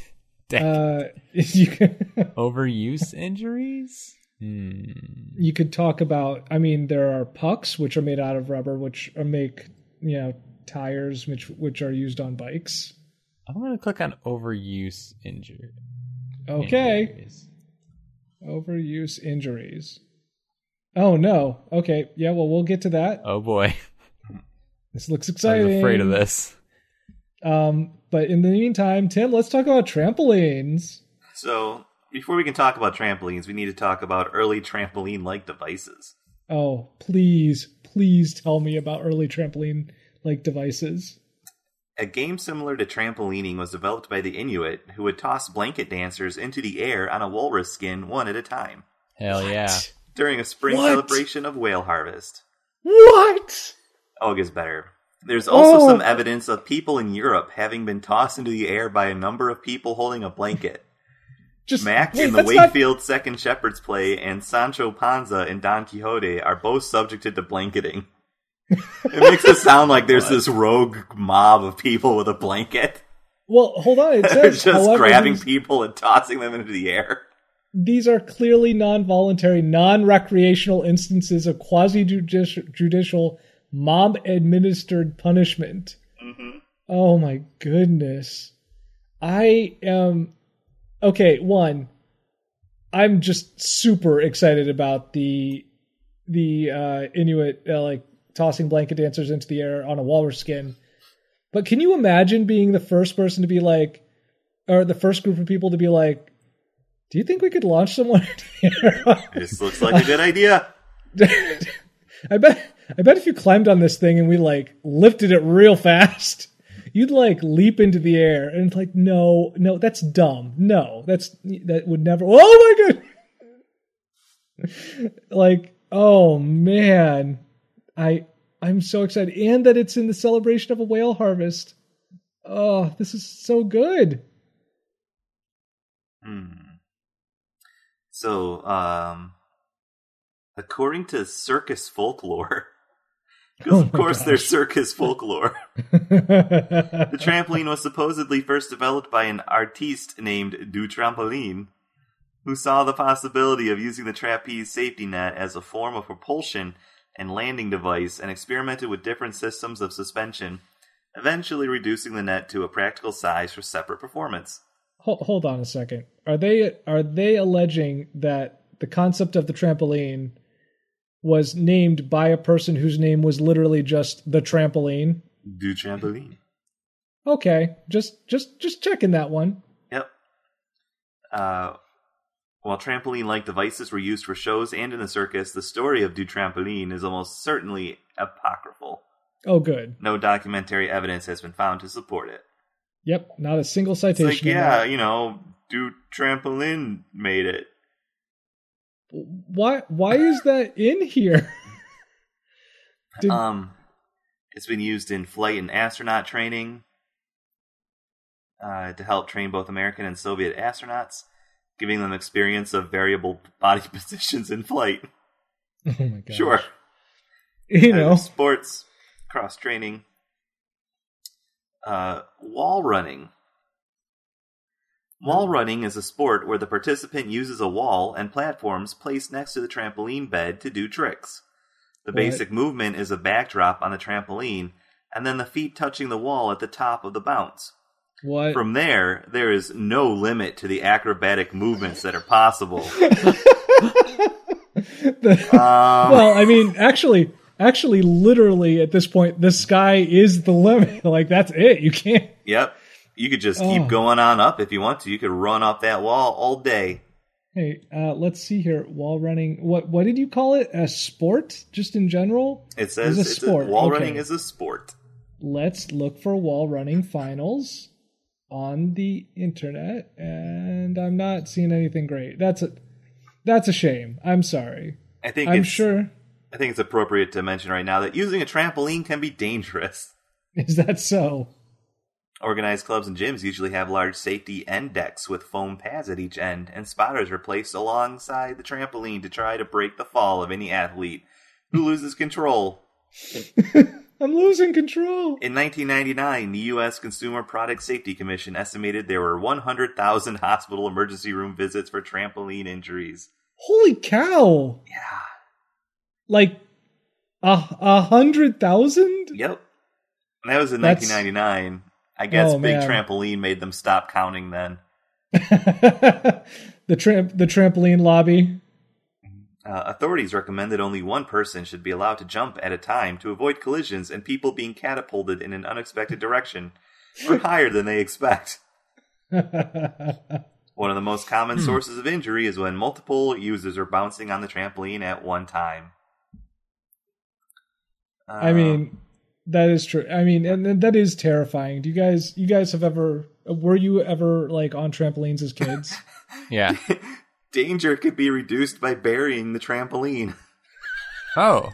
Dang. uh you can Overuse injuries. Hmm. you could talk about I mean there are pucks which are made out of rubber which make you know tires which which are used on bikes. I'm gonna click on overuse injury. Okay. injuries. Overuse injuries. Oh no. Okay. Yeah, well we'll get to that. Oh boy, [LAUGHS] This looks exciting. I exciting. was afraid of this. Um, but in the meantime, Tim, let's talk about trampolines. so, before we can talk about trampolines, we need to talk about early trampoline like devices. Oh, please, please tell me about early trampoline like devices. A game similar to trampolining was developed by the Inuit, who would toss blanket dancers into the air on a walrus skin one at a time Hell yeah! during a spring What? celebration of whale harvest. What? Oh, it gets better. There's also Oh. some evidence of people in Europe having been tossed into the air by a number of people holding a blanket. Just Mac wait, in the that's not- Wakefield Second Shepherd's Play and Sancho Panza in Don Quixote are both subjected to blanketing. [LAUGHS] it makes it sound like there's this rogue mob of people with a blanket. Well, hold on. It They're [LAUGHS] says, just however, grabbing these, people and tossing them into the air. these are clearly non-voluntary, non-recreational instances of quasi-judicial, mob-administered punishment. Mm-hmm. Oh my goodness. I am okay, one I'm just super excited about the the uh Inuit uh, like tossing blanket dancers into the air on a walrus skin. But can you imagine being the first person to be like or the first group of people to be like do you think we could launch someone into the air? This looks like a good idea. [LAUGHS] I bet I bet if you climbed on this thing and we like lifted it real fast, you'd like leap into the air and it's like no, no, that's dumb. No, that's that would never. Oh my god! [LAUGHS] like, oh man, I I'm so excited, and that it's in the celebration of a whale harvest. Oh, this is so good. Hmm. So, um, according to circus folklore, [LAUGHS] because Oh of course gosh. there's circus folklore, [LAUGHS] the trampoline was supposedly first developed by an artiste named Du Trampoline, who saw the possibility of using the trapeze safety net as a form of propulsion and landing device and experimented with different systems of suspension, eventually reducing the net to a practical size for separate performance. hold, hold on a second. Are they are they alleging that the concept of the trampoline was named by a person whose name was literally just the trampoline? Du Trampoline. Okay, just just just checking that one. Yep. Uh, while trampoline like devices were used for shows and in the circus, the story of Du Trampoline is almost certainly apocryphal. Oh, good. No documentary evidence has been found to support it. Yep, not a single citation. like, yeah, you know, Du Trampoline made it. Why why is that in here? [LAUGHS] Did- Um, it's been used in flight and astronaut training uh, to help train both American and Soviet astronauts, giving them experience of variable [LAUGHS] body positions in flight. [LAUGHS] oh my god. Sure. You Uh, know. sports, cross training, uh, wall running. Wall running is a sport where the participant uses a wall and platforms placed next to the trampoline bed to do tricks. The basic movement is a backdrop on the trampoline, and then the feet touching the wall at the top of the bounce. What? From there, there is no limit to the acrobatic movements that are possible. [LAUGHS] The- Um, well, I mean, actually, actually, literally, at this point, the sky is the limit. [LAUGHS] Like that's it. You can't. Yep. You could just Oh. keep going on up if you want to. You could run up that wall all day. Hey, uh, let's see here. Wall running. What? What did you call it? A sport? Just in general? It says It's a sport, wall okay. running is a sport. Let's look for wall running finals on the internet, and I'm not seeing anything great. That's a. That's a shame. I'm sorry. I think I'm sure. I think it's appropriate to mention right now that using a trampoline can be dangerous. [LAUGHS] Is that so? Organized clubs and gyms usually have large safety end decks with foam pads at each end, and spotters are placed alongside the trampoline to try to break the fall of any athlete who loses control. [LAUGHS] I'm losing control. In 1999, the U.S. Consumer Product Safety Commission estimated there were 100,000 [LAUGHS] hospital emergency room visits for trampoline injuries. Holy cow! Yeah. Like a a hundred thousand? Yep. And that was in That's- 1999. I guess Oh, Big man. Trampoline made them stop counting then. [LAUGHS] the tramp the trampoline lobby. Uh, authorities recommend that only one person should be allowed to jump at a time to avoid collisions and people being catapulted in an unexpected direction or [LAUGHS] higher than they expect. [LAUGHS] One of the most common sources of injury is when multiple users are bouncing on the trampoline at one time. I Uh, mean, that is true. I mean, and, and that is terrifying. Do you guys you guys have ever were you ever like on trampolines as kids? [LAUGHS] Yeah. [LAUGHS] danger could be reduced by burying the trampoline. Oh.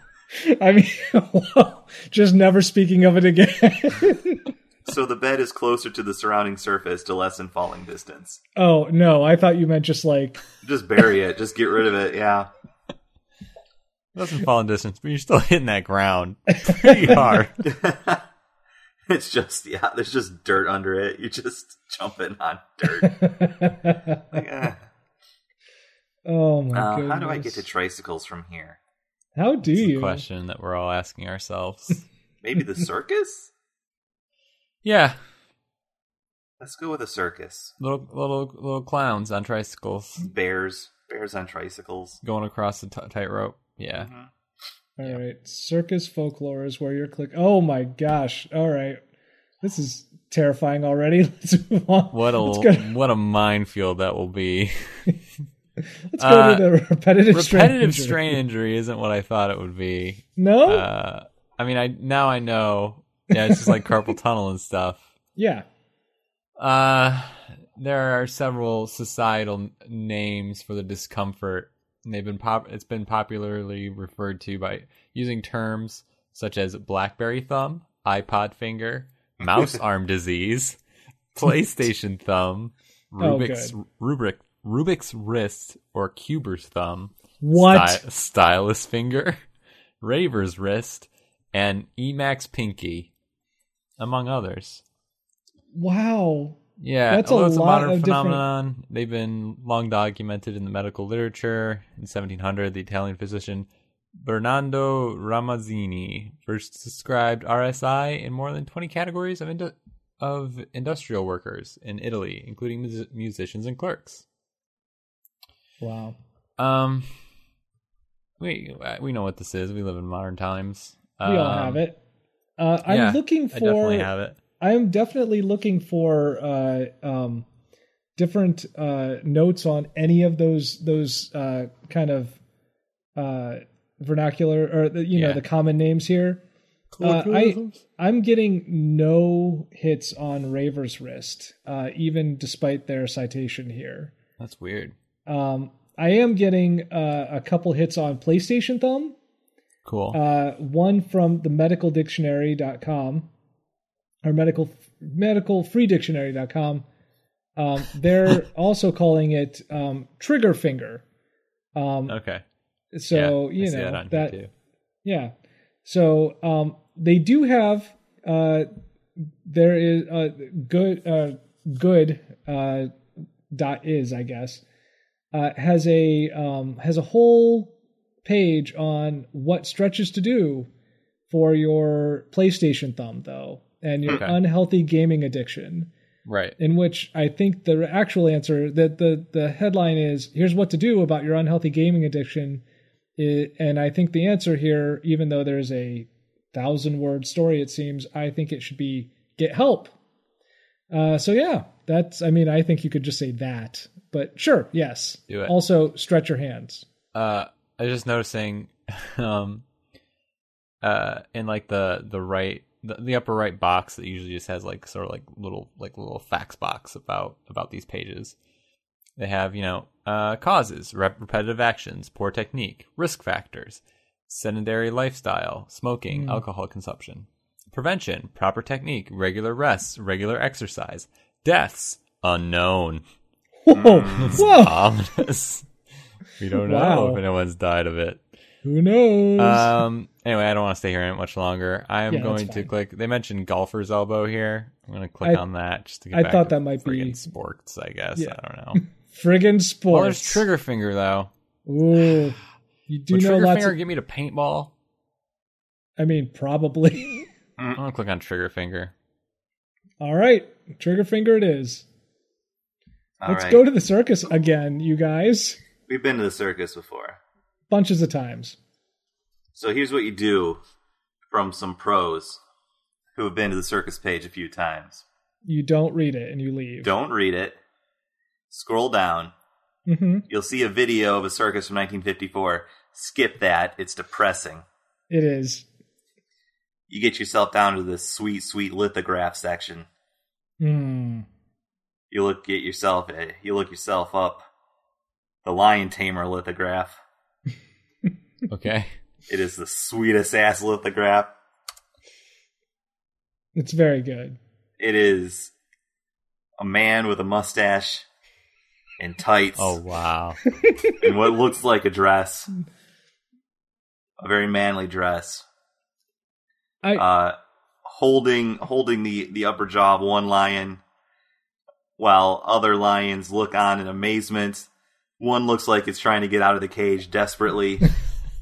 I mean, [LAUGHS] well, just never speaking of it again. so the bed is closer to the surrounding surface to lessen falling distance. oh no, I thought you meant just like Just bury it. Just get rid of it. Yeah. Doesn't fall in distance, but you're still [LAUGHS] hitting that ground [LAUGHS] pretty hard. [LAUGHS] it's just yeah. There's just dirt under it. You're just jumping on dirt. Like, eh. oh my Uh, goodness. how do I get to tricycles from here? How do It's the you? question that we're all asking ourselves. Maybe the circus? yeah. Let's go with a circus. Little little little clowns on tricycles Bears. Bears on tricycles. going across the t- tightrope. Yeah. Mhm. All right, circus folklore is where you're click. Oh my gosh! All right, this is terrifying already. [LAUGHS] Let's move on. What a let's go, what a minefield that will be. [LAUGHS] let's go uh, to the repetitive, strain Repetitive injury. strain injury isn't what I thought it would be. No, Uh, I mean, I now I know. Yeah, it's just like [LAUGHS] carpal tunnel and stuff. yeah, Uh, there are several societal names for the discomfort And they've been pop. It's been popularly referred to by using terms such as BlackBerry thumb, iPod finger, mouse [LAUGHS] arm disease, PlayStation [LAUGHS] thumb, Oh, Rubik's Rubik Rubik's wrist or Cuber's thumb, What? sty- stylus finger, [LAUGHS] Raver's wrist, and Emacs pinky, among others. Wow. Yeah, That's a although it's a lot modern of different- phenomenon, they've been long documented in the medical literature. In 1700, the Italian physician Bernardo Ramazzini first described RSI in more than 20 categories of indu- of industrial workers in Italy, including mus- musicians and clerks. Wow. Um, we we know what this is. We live in modern times. We all Um, have it. Uh, I'm yeah, looking I definitely for. have it. I'm definitely looking for uh, um, different uh, notes on any of those those uh, kind of uh, vernacular or the, you know the common names here. Uh, I I'm getting no hits on Raver's wrist, uh, even despite their citation here. That's weird. Um, I am getting uh, a couple hits on PlayStation Thumb. Cool. Uh, one from the medicaldictionary.com or medical medicalfreedictionary.com. Um, they're [LAUGHS] also calling it um, trigger finger. Um, okay. so yeah, you know that that, yeah. So um, they do have uh, there is uh, good uh, good uh, dot is I guess uh, has a um, has a whole page on what stretches to do for your PlayStation thumb though and your Okay. unhealthy gaming addiction Right. in which I think the actual answer that the the headline is here's what to do about your unhealthy gaming addiction, I- and I think the answer here, even though there's a thousand word story, it seems I think it should be get help. Uh, so yeah, that's I mean I think you could just say that, but sure, yes. Do it. Also, stretch your hands. uh I was just noticing [LAUGHS] um uh in like the the right the, the upper right box that usually just has like sort of like little like little facts box about about these pages. They have, you know, uh causes, rep- repetitive actions, poor technique, risk factors, sedentary lifestyle, smoking, alcohol consumption, prevention, proper technique, regular rests, regular exercise, deaths, unknown. Whoa, [LAUGHS] whoa! ominous. We don't know if anyone's died of it. Who knows? Um. Anyway, I don't want to stay here much longer. I am Yeah, going to click. They mentioned golfer's elbow here. I'm going to click I- on that just to get I back thought to that might be- friggin' sports. I guess Yeah. I don't know. [LAUGHS] Friggin' well, there's trigger finger though. Ooh, you do Would know trigger finger Of, get me to paintball? I mean, probably. [LAUGHS] I'm gonna click on trigger finger. All right, trigger finger it is. All Let's right. go to the circus again, you guys. We've been to the circus before. Bunches of times. So here's what you do from some pros who have been to the circus page a few times. You don't read it and you leave. Don't read it. Scroll down. hmm You'll see a video of a circus from 1954. Skip that. It's depressing. It is. You get yourself down to this sweet, sweet lithograph section. Hmm. You look get yourself. eh, You look yourself up. The Lion Tamer lithograph. Okay. [LAUGHS] It is the sweetest ass lithograph. It's very good. It is a man with a mustache and tights Oh wow. [LAUGHS] and what looks like a dress, a very manly dress, I uh, holding holding the the upper jaw of one lion, while other lions look on in amazement. One looks like it's trying to get out of the cage desperately. [LAUGHS]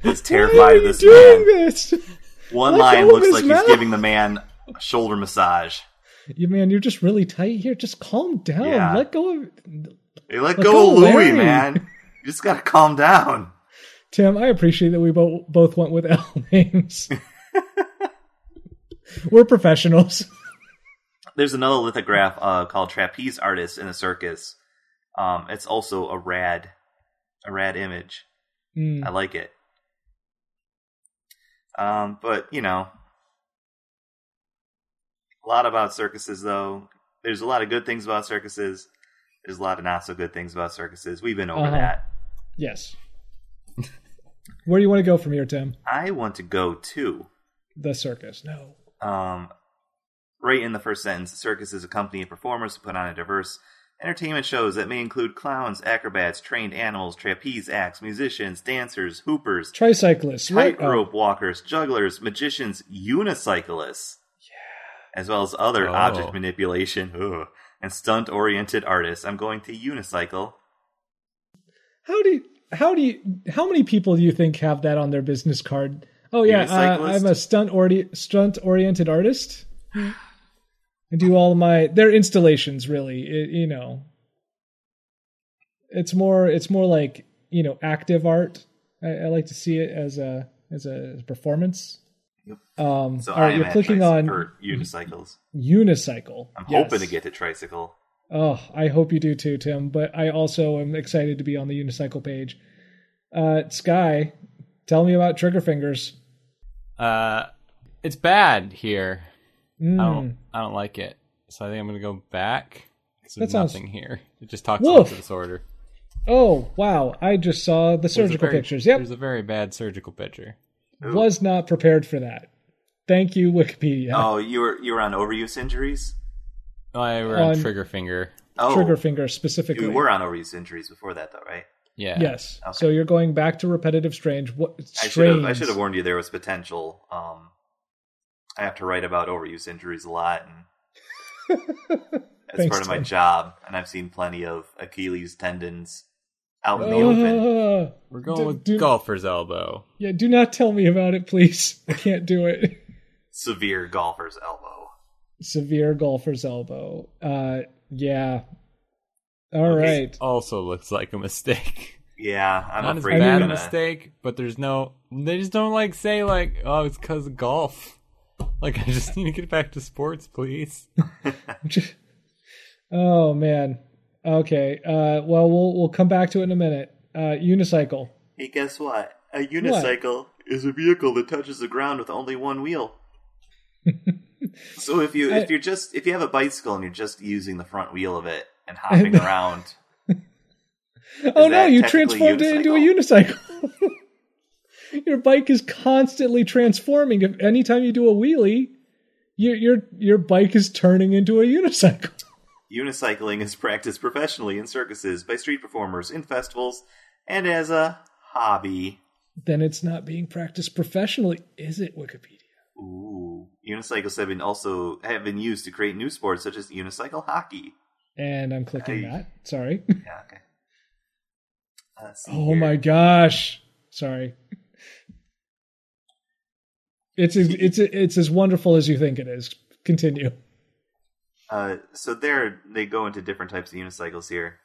It's Why terrified of this doing man. this? One Let lion looks like mouth. he's giving the man a shoulder massage. You man, you're just really tight here. Just calm down. Yeah. Let go of Hey, let, Let go, go of Louis, Larry. man. You just gotta calm down. Tim. I appreciate that we both both went with [LAUGHS] L names. We're professionals. [LAUGHS] There's another lithograph uh, called Trapeze Artist in a Circus. Um, it's also a rad, a rad image. Hmm. I like it. Um, but you know, a lot about circuses though. There's a lot of good things about circuses. There's a lot of not so good things about circuses. We've been over Uh-huh. that. Yes. [LAUGHS] Where do you want to go from here, Tim? I want to go to The circus. No. um, right in the first sentence. The circus is a company of performers who put on a diverse entertainment shows that may include clowns, acrobats, trained animals, trapeze acts, musicians, dancers, hoopers, Tricyclists. right? Tightrope walkers, jugglers, magicians, unicyclists, yeah, as well as other Oh. object manipulation ugh, and stunt-oriented artists. I'm going to unicycle. How do you, how do you how many people do you think have that on their business card? Oh yeah, uh, I'm a stunt ori- stunt oriented artist. [SIGHS] [LAUGHS] I do all my their installations really, it, you know. It's more it's more like, you know, active art. I, I like to see it as a as a, as a performance. Yep. Um So all I right, am you're clicking tricy- on or unicycles. unicycle. I'm Yes. hoping to get to tricycle. Oh, I hope you do too, Tim. But I also am excited to be on the unicycle page. Uh, Sky, tell me about Trigger Fingers. Uh, it's bad here. Mm. I don't. I don't like it. So I think I'm gonna go back. 'cause That There's sounds- nothing here. It just talks Woof. about the disorder. Oh wow! I just saw the surgical very- pictures. Yep, There's a very bad surgical picture. Ooh. was not prepared for that. Thank you, Wikipedia. Oh, you were you were on overuse injuries. Oh, I were On- on trigger finger. Oh, Trigger Finger specifically. you were on overuse injuries before that, though, right? Yeah. Yes. Okay. So you're going back to repetitive strange. What I should have strains? I should have warned you there was potential. Um, I have to write about overuse injuries a lot, and [LAUGHS] that's Thanks, part of my job. And I've seen plenty of Achilles tendons out in the open. Uh, We're going Do- with do- golfer's elbow. yeah, do not tell me about it, please. [LAUGHS] I can't do it. Severe golfer's elbow. Severe golfer's elbow. Uh, yeah. All Okay. right. Also looks like a mistake. Yeah, I'm Not as afraid bad you're a mistake, but there's no. They just don't like say like, oh, it's because of golf. Like I just need to get back to sports, please. [LAUGHS] oh man. Okay. Uh, well, we'll we'll come back to it in a minute. Uh, unicycle. Hey, guess what? A unicycle is a vehicle that touches the ground with only one wheel. [LAUGHS] so if you if you're just if you have a bicycle and you're just using the front wheel of it and [LAUGHS] hopping around, oh no, you technically transformed it into a unicycle. Your bike is constantly transforming. If anytime you do a wheelie, your your your bike is turning into a unicycle. [LAUGHS] unicycling is practiced professionally in circuses by street performers in festivals and as a hobby. Then it's not being practiced professionally, is it? Wikipedia. Ooh, unicycles have been also have been used to create new sports such as unicycle hockey. And I'm clicking I- that. Sorry. Yeah, okay. [LAUGHS] Uh, Oh here. my gosh. Sorry. It's as, it's it's as wonderful as you think it is. Continue. Uh, so there they go into different types of unicycles here.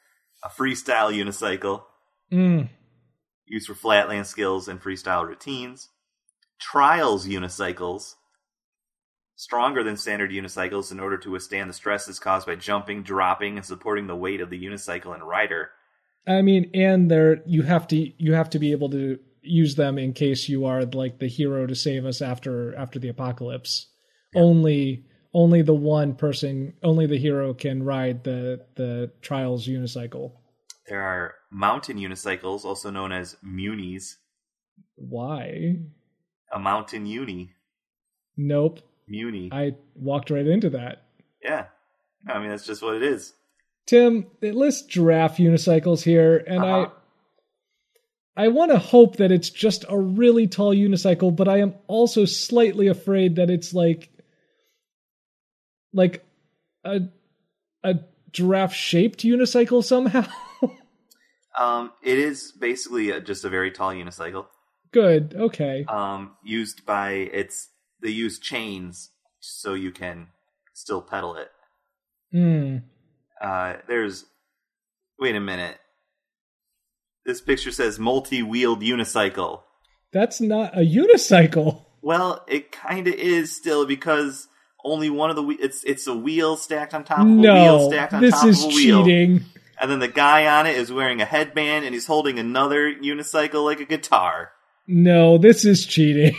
A freestyle unicycle, Mm. used for flatland skills and freestyle routines. Trials unicycles, stronger than standard unicycles in order to withstand the stresses caused by jumping, dropping, and supporting the weight of the unicycle and rider. I mean, and there you have to you have to be able to use them in case you are like the hero to save us after after the apocalypse. Only only the one person, only the hero can ride the the trials unicycle. There are mountain unicycles, also known as munis. Why? A mountain uni. Nope. Muni. I walked right into that. yeah. I mean, that's just what it is. Tim, it lists giraffe unicycles here, and Uh-huh. I I want to hope that it's just a really tall unicycle, but I am also slightly afraid that it's like like a a giraffe shaped unicycle somehow. [LAUGHS] Um, it is basically a, just a very tall unicycle. Good. Okay. um, used by it's they use chains so you can still pedal it. Hmm. Uh, there's wait a minute. This picture says multi-wheeled unicycle. That's not a unicycle. Well, it kind of is still because only one of the it's it's a wheel stacked on top of a No, wheel stacked on this top is of a wheel, cheating. and then the guy on it is wearing a headband and he's holding another unicycle like a guitar. No, this is cheating.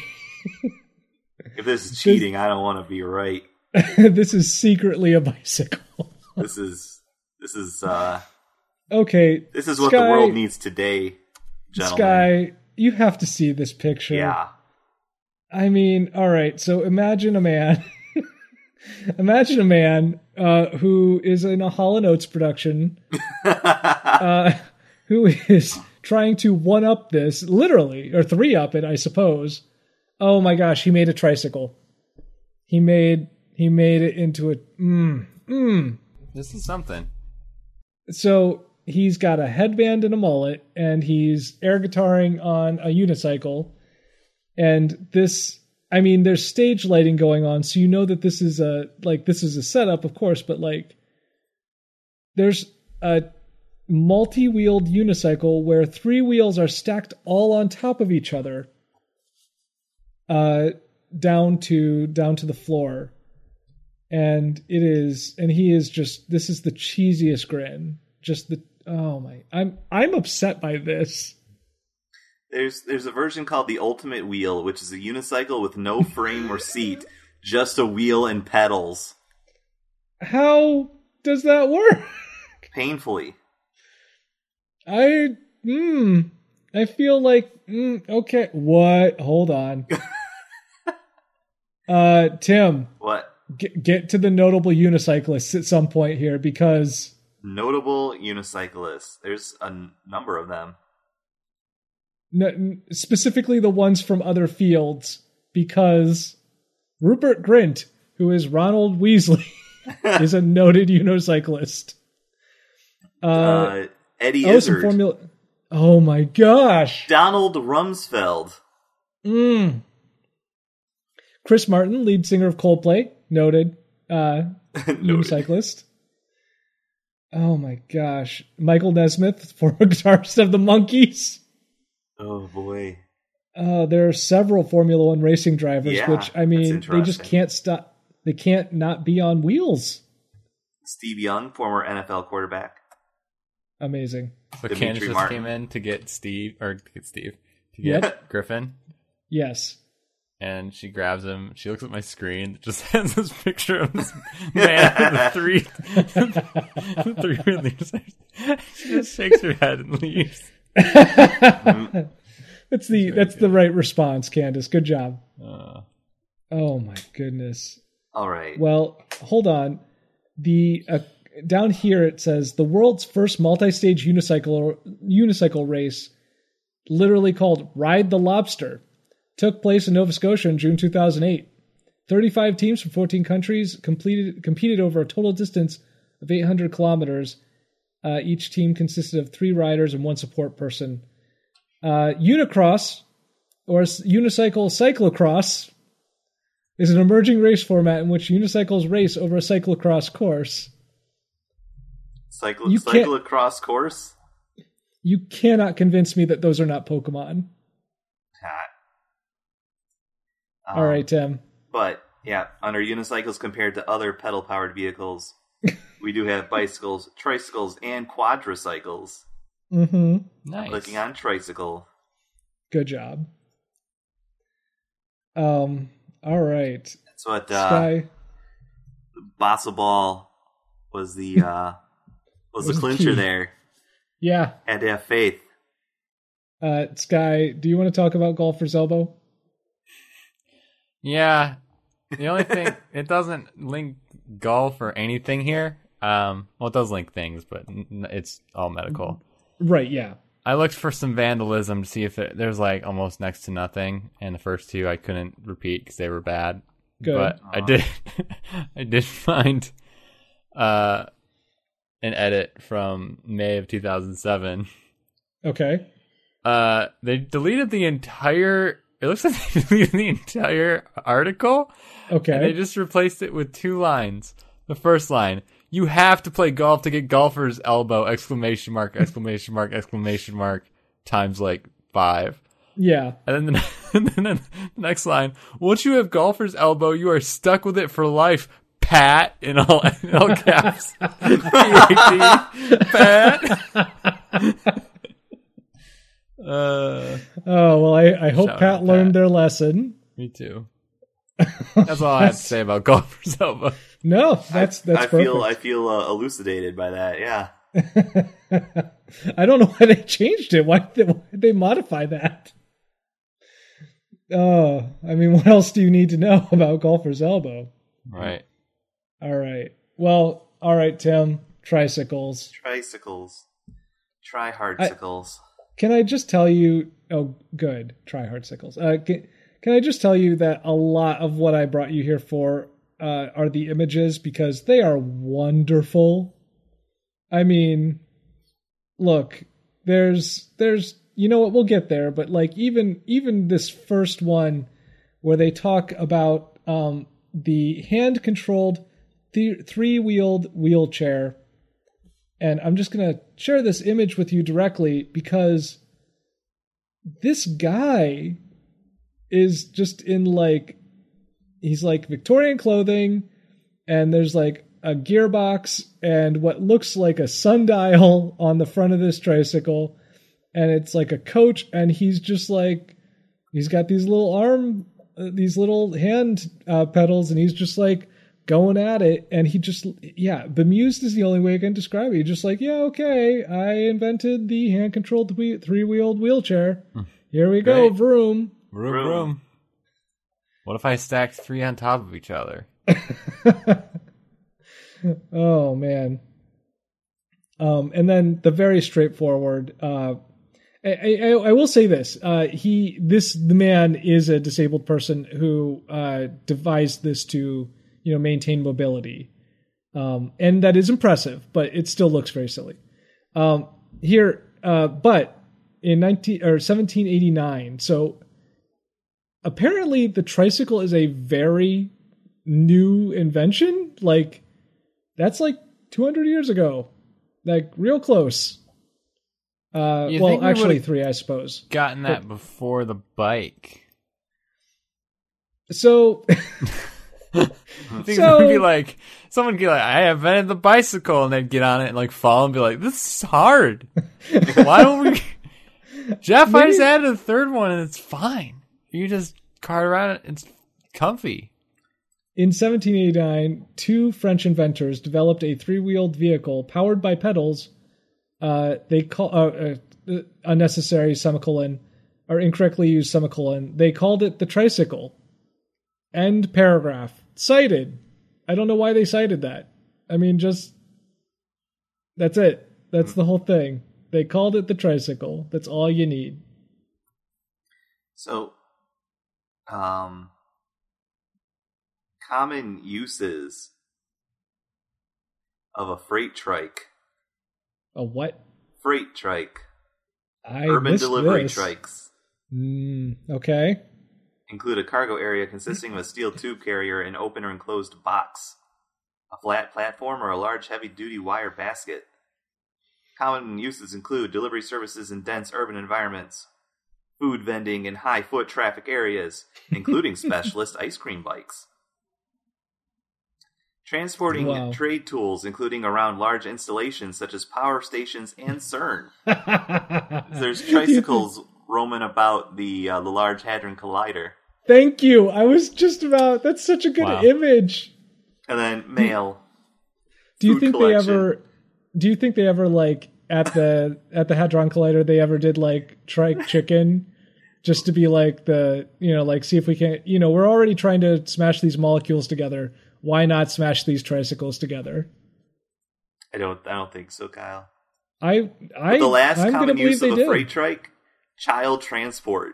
If this is cheating, I don't want to be right. [LAUGHS] this is secretly a bicycle. This is this is uh Okay, This is what the world needs today, gentlemen. Sky, you have to see this picture. Yeah. I mean, all right. So imagine a man. [LAUGHS] imagine a man uh, who is in a Hall Oates production, [LAUGHS] uh, who is trying to one up this, literally, or three up it, I suppose. Oh my gosh, he made a tricycle. He made he made it into a mm, mm. This is something. So he's got a headband and a mullet, and he's air guitaring on a unicycle. And this, I mean, there's stage lighting going on, so you know that this is a like this is a setup, of course, but like there's a multi-wheeled unicycle where three wheels are stacked all on top of each other, uh, down to down to the floor. And it is, and he is just. This is the cheesiest grin. Just the oh my, I'm I'm upset by this. There's there's a version called the Ultimate Wheel, which is a unicycle with no frame or seat, just a wheel and pedals. How does that work? Painfully. I hmm. I feel like mm, okay. What? Hold on. [LAUGHS] uh, Tim, What? get, get to the notable unicyclists at some point here because Notable unicyclists. There's a n- number of them. n- specifically the ones from other fields because Rupert Grint, who is Ronald Weasley, [LAUGHS] is a noted unicyclist. Uh, Uh, Eddie oh, Izzard. Formula. Oh my gosh. Donald Rumsfeld. Mm. Chris Martin, lead singer of Coldplay, noted uh, [LAUGHS] Noted. unicyclist. Oh my gosh. Michael Nesmith, [LAUGHS] former guitarist of the Monkees. Oh boy. Uh, there are several Formula One racing drivers, Yeah, which I mean, they just can't stop. They can't not be on wheels. Steve Young, former NFL quarterback. Amazing. So Dimitri Candace just Martin. came in to get Steve or to get Steve to get Yep. Griffin, Yes. And she grabs him. She looks at my screen [LAUGHS] just has this picture of this man with the [LAUGHS] three, [LAUGHS] three wheelers. She just shakes her head and leaves. That's the that's the right response, Candace. Good job. Uh, Oh my goodness. All right. Well, hold on. The uh, down here it says the world's first multi-stage unicycle unicycle race, literally called Ride the Lobster, took place in Nova Scotia in June 2008. 35 teams from 14 countries completed competed over a total distance of 800 kilometers. Uh, each team consisted of three riders and one support person. Uh, Unicross, or unicycle cyclocross, is an emerging race format in which unicycles race over a cyclocross course. Cyclocross course. You cannot convince me that those are not Pokemon. All Um, right, Tim. But yeah, under unicycles compared to other pedal powered vehicles, [LAUGHS] we do have bicycles, tricycles, and quadricycles. Mm-hmm. nice. Clicking on tricycle. Good job. Um. All right, That's what uh, Sky. Bossaball was the uh, was, [LAUGHS] Was the the clincher key. there. Yeah. Had to have faith. Uh, Sky. Do you want to talk about Golfer's Elbow? Yeah. The only [LAUGHS] thing it doesn't link golf or anything here. Um, well, it does link things, but it's all medical. Right. Yeah. I looked for some vandalism to see if it, there's like almost next to nothing, and the first two I couldn't repeat because they were bad. Good. But I did, [LAUGHS] I did find uh, an edit from May of 2007. Okay. Uh, they deleted the entire. It looks like they [LAUGHS] deleted the entire article, Okay. and they just replaced it with two lines. The first line: "You have to play golf to get golfer's elbow!" Exclamation mark! [LAUGHS] Exclamation mark! Exclamation mark! Times like five. Yeah. And then the, [LAUGHS] and then the next line: "Once you have golfer's elbow, you are stuck with it for life." Pat in all in all caps. P-A-T, Pat. Uh, Oh well, I, I hope Shout Pat learned Pat. their lesson. me too. [LAUGHS] That's all I have to say about golfer's elbow. No, that's that's I perfect. feel I feel uh, elucidated by that. Yeah. [LAUGHS] I don't know why they changed it. Why did they, why did they modify that? Oh, I mean, what else do you need to know [LAUGHS] about golfer's elbow? Right. All right. Well, all right, Tim. Tricycles. Tricycles. Try hardcicles. Can I just tell you? Oh, good. Try hardcicles. Uh, can, can I just tell you that a lot of what I brought you here for uh, are the images because they are wonderful. I mean, look, there's there's you know what we'll get there, but like even even this first one where they talk about um, the hand controlled th- three wheeled wheelchair, and I'm just gonna share this image with you directly because this guy is just in like he's like Victorian clothing, and there's like a gearbox and what looks like a sundial [LAUGHS] on the front of this tricycle, and it's like a coach, and he's just like he's got these little arm, uh, these little hand uh, pedals, and he's just like going at it, and he just yeah, bemused is the only way I can describe it. He's just like yeah, okay, I invented the hand controlled three wheeled wheelchair. Here we go, Great. vroom. Vroom, Vroom. vroom. What if I stacked three on top of each other? [LAUGHS] oh man. Um, and then the very straightforward. Uh, I, I, I will say this: uh, he, this, the man is a disabled person who uh, devised this to, you know, maintain mobility, um, and that is impressive. But it still looks very silly. Um, here, uh, but in nineteen or seventeen eighty nine, so apparently the tricycle is a very new invention. Like that's like 200 years ago, like real close. Uh, You well, we actually three, I suppose. Gotten that before the bike. So [LAUGHS] [LAUGHS] So- be like someone be like, I invented the bicycle, and they'd get on it and like fall and be like, "This is hard. [LAUGHS] Why don't we?" [LAUGHS] Jeff, I just added a third one and it's fine. You just cart around it; it's comfy. in 1789, two French inventors developed a three-wheeled vehicle powered by pedals. Uh, they call uh, uh, unnecessary semicolon or incorrectly used semicolon. They called it the tricycle. End paragraph. Cited. I don't know why they cited that. I mean, just that's it. That's the whole thing. They called it the tricycle. That's all you need. So, um, common uses of a freight trike. A what? Freight trike. I Urban delivery this. trikes Mm, okay. Include a cargo area consisting of a steel tube carrier, an open or enclosed box, a flat platform, or a large heavy duty wire basket. Common uses include delivery services in dense urban environments, food vending in high foot traffic areas, [LAUGHS] including specialist ice cream bikes. Transporting Wow. trade tools, including around large installations such as power stations and CERN. [LAUGHS] There's tricycles roaming about the uh, the Large Hadron Collider, Thank you. I was just about. That's such a good Wow. image. and then mail. Do you think collection. they ever? Do you think they ever like at the at the Hadron Collider? They ever did like trike chicken, just to be like the you know like see if we can you know we're already trying to smash these molecules together. Why not smash these tricycles together? I don't. I don't think so, Kyle. I I the last I'm common use of a did. freight trike, child transport.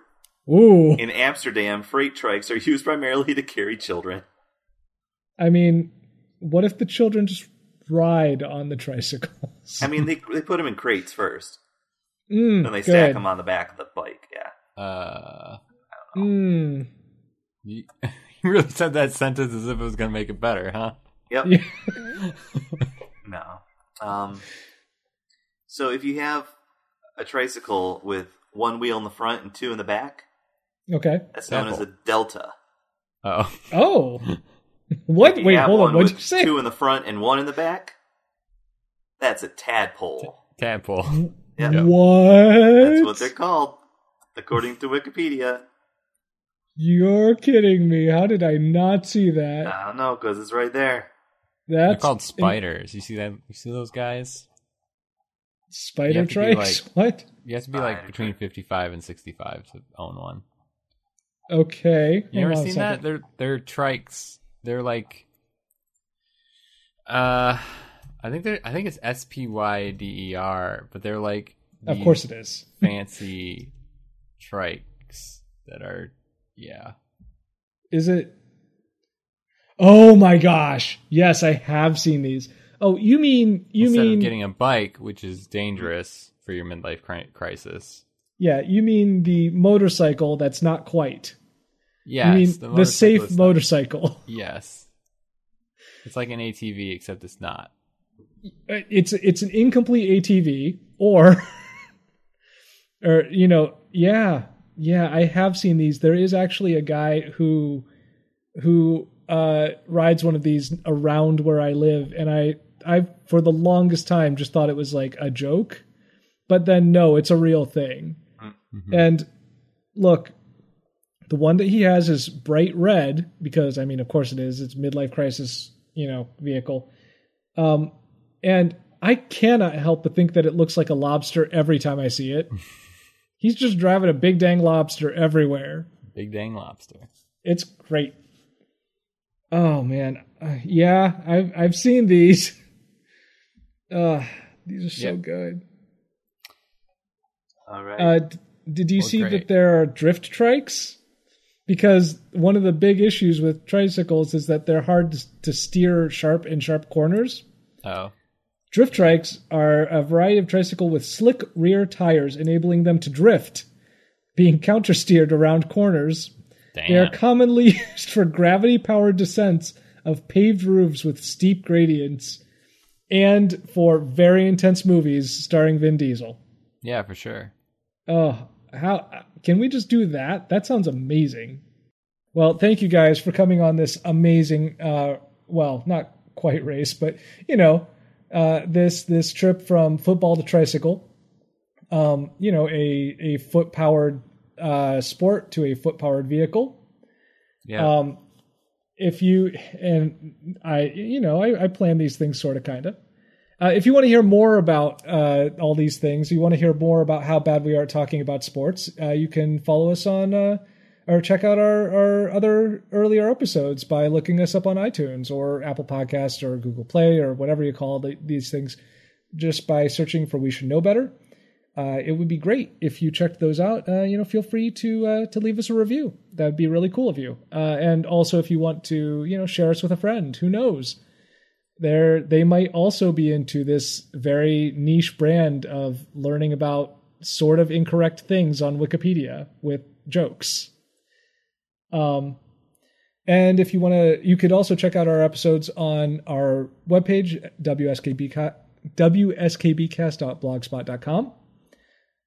Ooh, In Amsterdam, freight trikes are used primarily to carry children. I mean, what if the children just ride on the tricycles? I mean, they they put them in crates first, mm, then they stack them on the back of the bike. Yeah. Uh, Mm. you, [LAUGHS] you really said that sentence as if it was going to make it better, huh? Yep. Yeah. [LAUGHS] No. Um. So if you have a tricycle with one wheel in the front and two in the back, Okay. that's known as a delta. Oh, Oh. What? If Wait, hold on. What'd you say? Two in the front and one in the back. That's a tadpole. tadpole. Yeah, What? that's what they're called, according to Wikipedia. You're kidding me. How did I not see that? I don't know because it's right there. They're That's called spiders. You see that? You see those guys? spider You have to be trikes. [LAUGHS] what? You have to be like between 55 and 65 to own one. Okay. You ever seen that? They're they're trikes. They're like, uh, I think they're I think it's S P Y D E R, but they're like Of course it is. [LAUGHS] fancy trikes that are yeah. Is it? Oh my gosh! Yes, I have seen these. Oh, you mean you Instead mean of getting a bike, which is dangerous for your midlife crisis. Yeah? You mean the motorcycle that's not quite. Yes, you mean the, motorcycle safe motorcycle. [LAUGHS] Yes, it's like an ATV except it's not. It's it's an incomplete ATV, or [LAUGHS] or you know, yeah, yeah. I have seen these. There is actually a guy who who uh, rides one of these around where I live, and I I for the longest time just thought it was like a joke, but then no, it's a real thing. And look, the one that he has is bright red because I mean, of course it is. It's midlife crisis, you know, vehicle. Um, and I cannot help but think that it looks like a lobster every time I see it. [LAUGHS] He's just driving a big dang lobster everywhere. Big dang lobster. It's great. Oh man, uh, yeah, I've I've seen these. [LAUGHS] Uh, these are so Yep. good. All right. Uh, did you Well, see great. that there are drift trikes? Because one of the big issues with tricycles is that they're hard to, to steer sharp in sharp corners. Oh, Drift trikes are a variety of tricycle with slick rear tires, enabling them to drift, being countersteered around corners. Damn. They are commonly [LAUGHS] used for gravity powered descents of paved roofs with steep gradients and for very intense movies starring Vin Diesel. yeah, for sure. Oh, how can we just do that? That sounds amazing. Well, thank you guys for coming on this amazing uh well, not quite race, but you know, uh this this trip from football to tricycle. Um, you know, a a foot powered uh sport to a foot powered vehicle. Yeah, Um, if you and I, you know, I, I plan these things sort of, kind of. Uh, if you want to hear more about uh, all these things, you want to hear more about how bad we are talking about sports, uh, you can follow us on uh, or check out our, our other earlier episodes by looking us up on iTunes or Apple Podcasts or Google Play or whatever you call the, these things, just by searching for "We Should Know Better." Uh, it would be great if you checked those out. Uh, you know, feel free to to leave us a review. That would be really cool of you. And also, if you want to, you know, share us with a friend. Who knows? They're, they might also be into this very niche brand of learning about sort of incorrect things on Wikipedia with jokes. Um, and if you want to, you could also check out our episodes on our webpage, WSKB, WSKBcast.blogspot.com.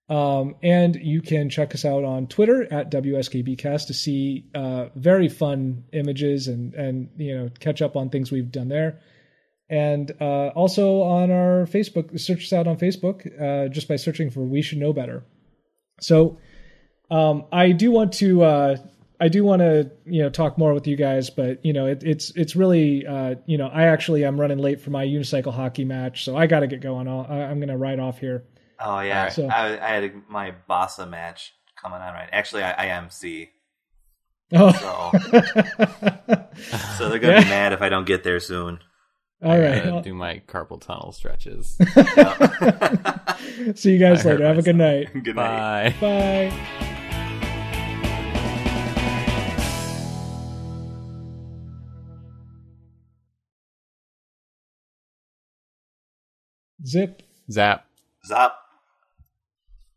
Um, and you can check us out on Twitter at WSKBcast to see uh, very fun images and and you know catch up on things we've done there. And uh, also on our Facebook, search us out on Facebook uh, just by searching for "We Should Know Better." So um, I do want to uh, I do want to you know talk more with you guys, but you know it, it's it's really uh, you know I actually I'm running late for my unicycle hockey match, so I got to get going. I'll, I- I'm going to ride off here. oh yeah, Alright. So- I, I had a, my Bossa match coming on right. Actually, I, I am C, Oh, so [LAUGHS] so they're gonna Yeah. be mad if I don't get there soon. All I right. gotta Well, do my carpal tunnel stretches. [LAUGHS] see you guys I later. hurt Have a good night. Good night. Bye. Bye. Zip. Zap. Zop.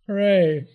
Hooray.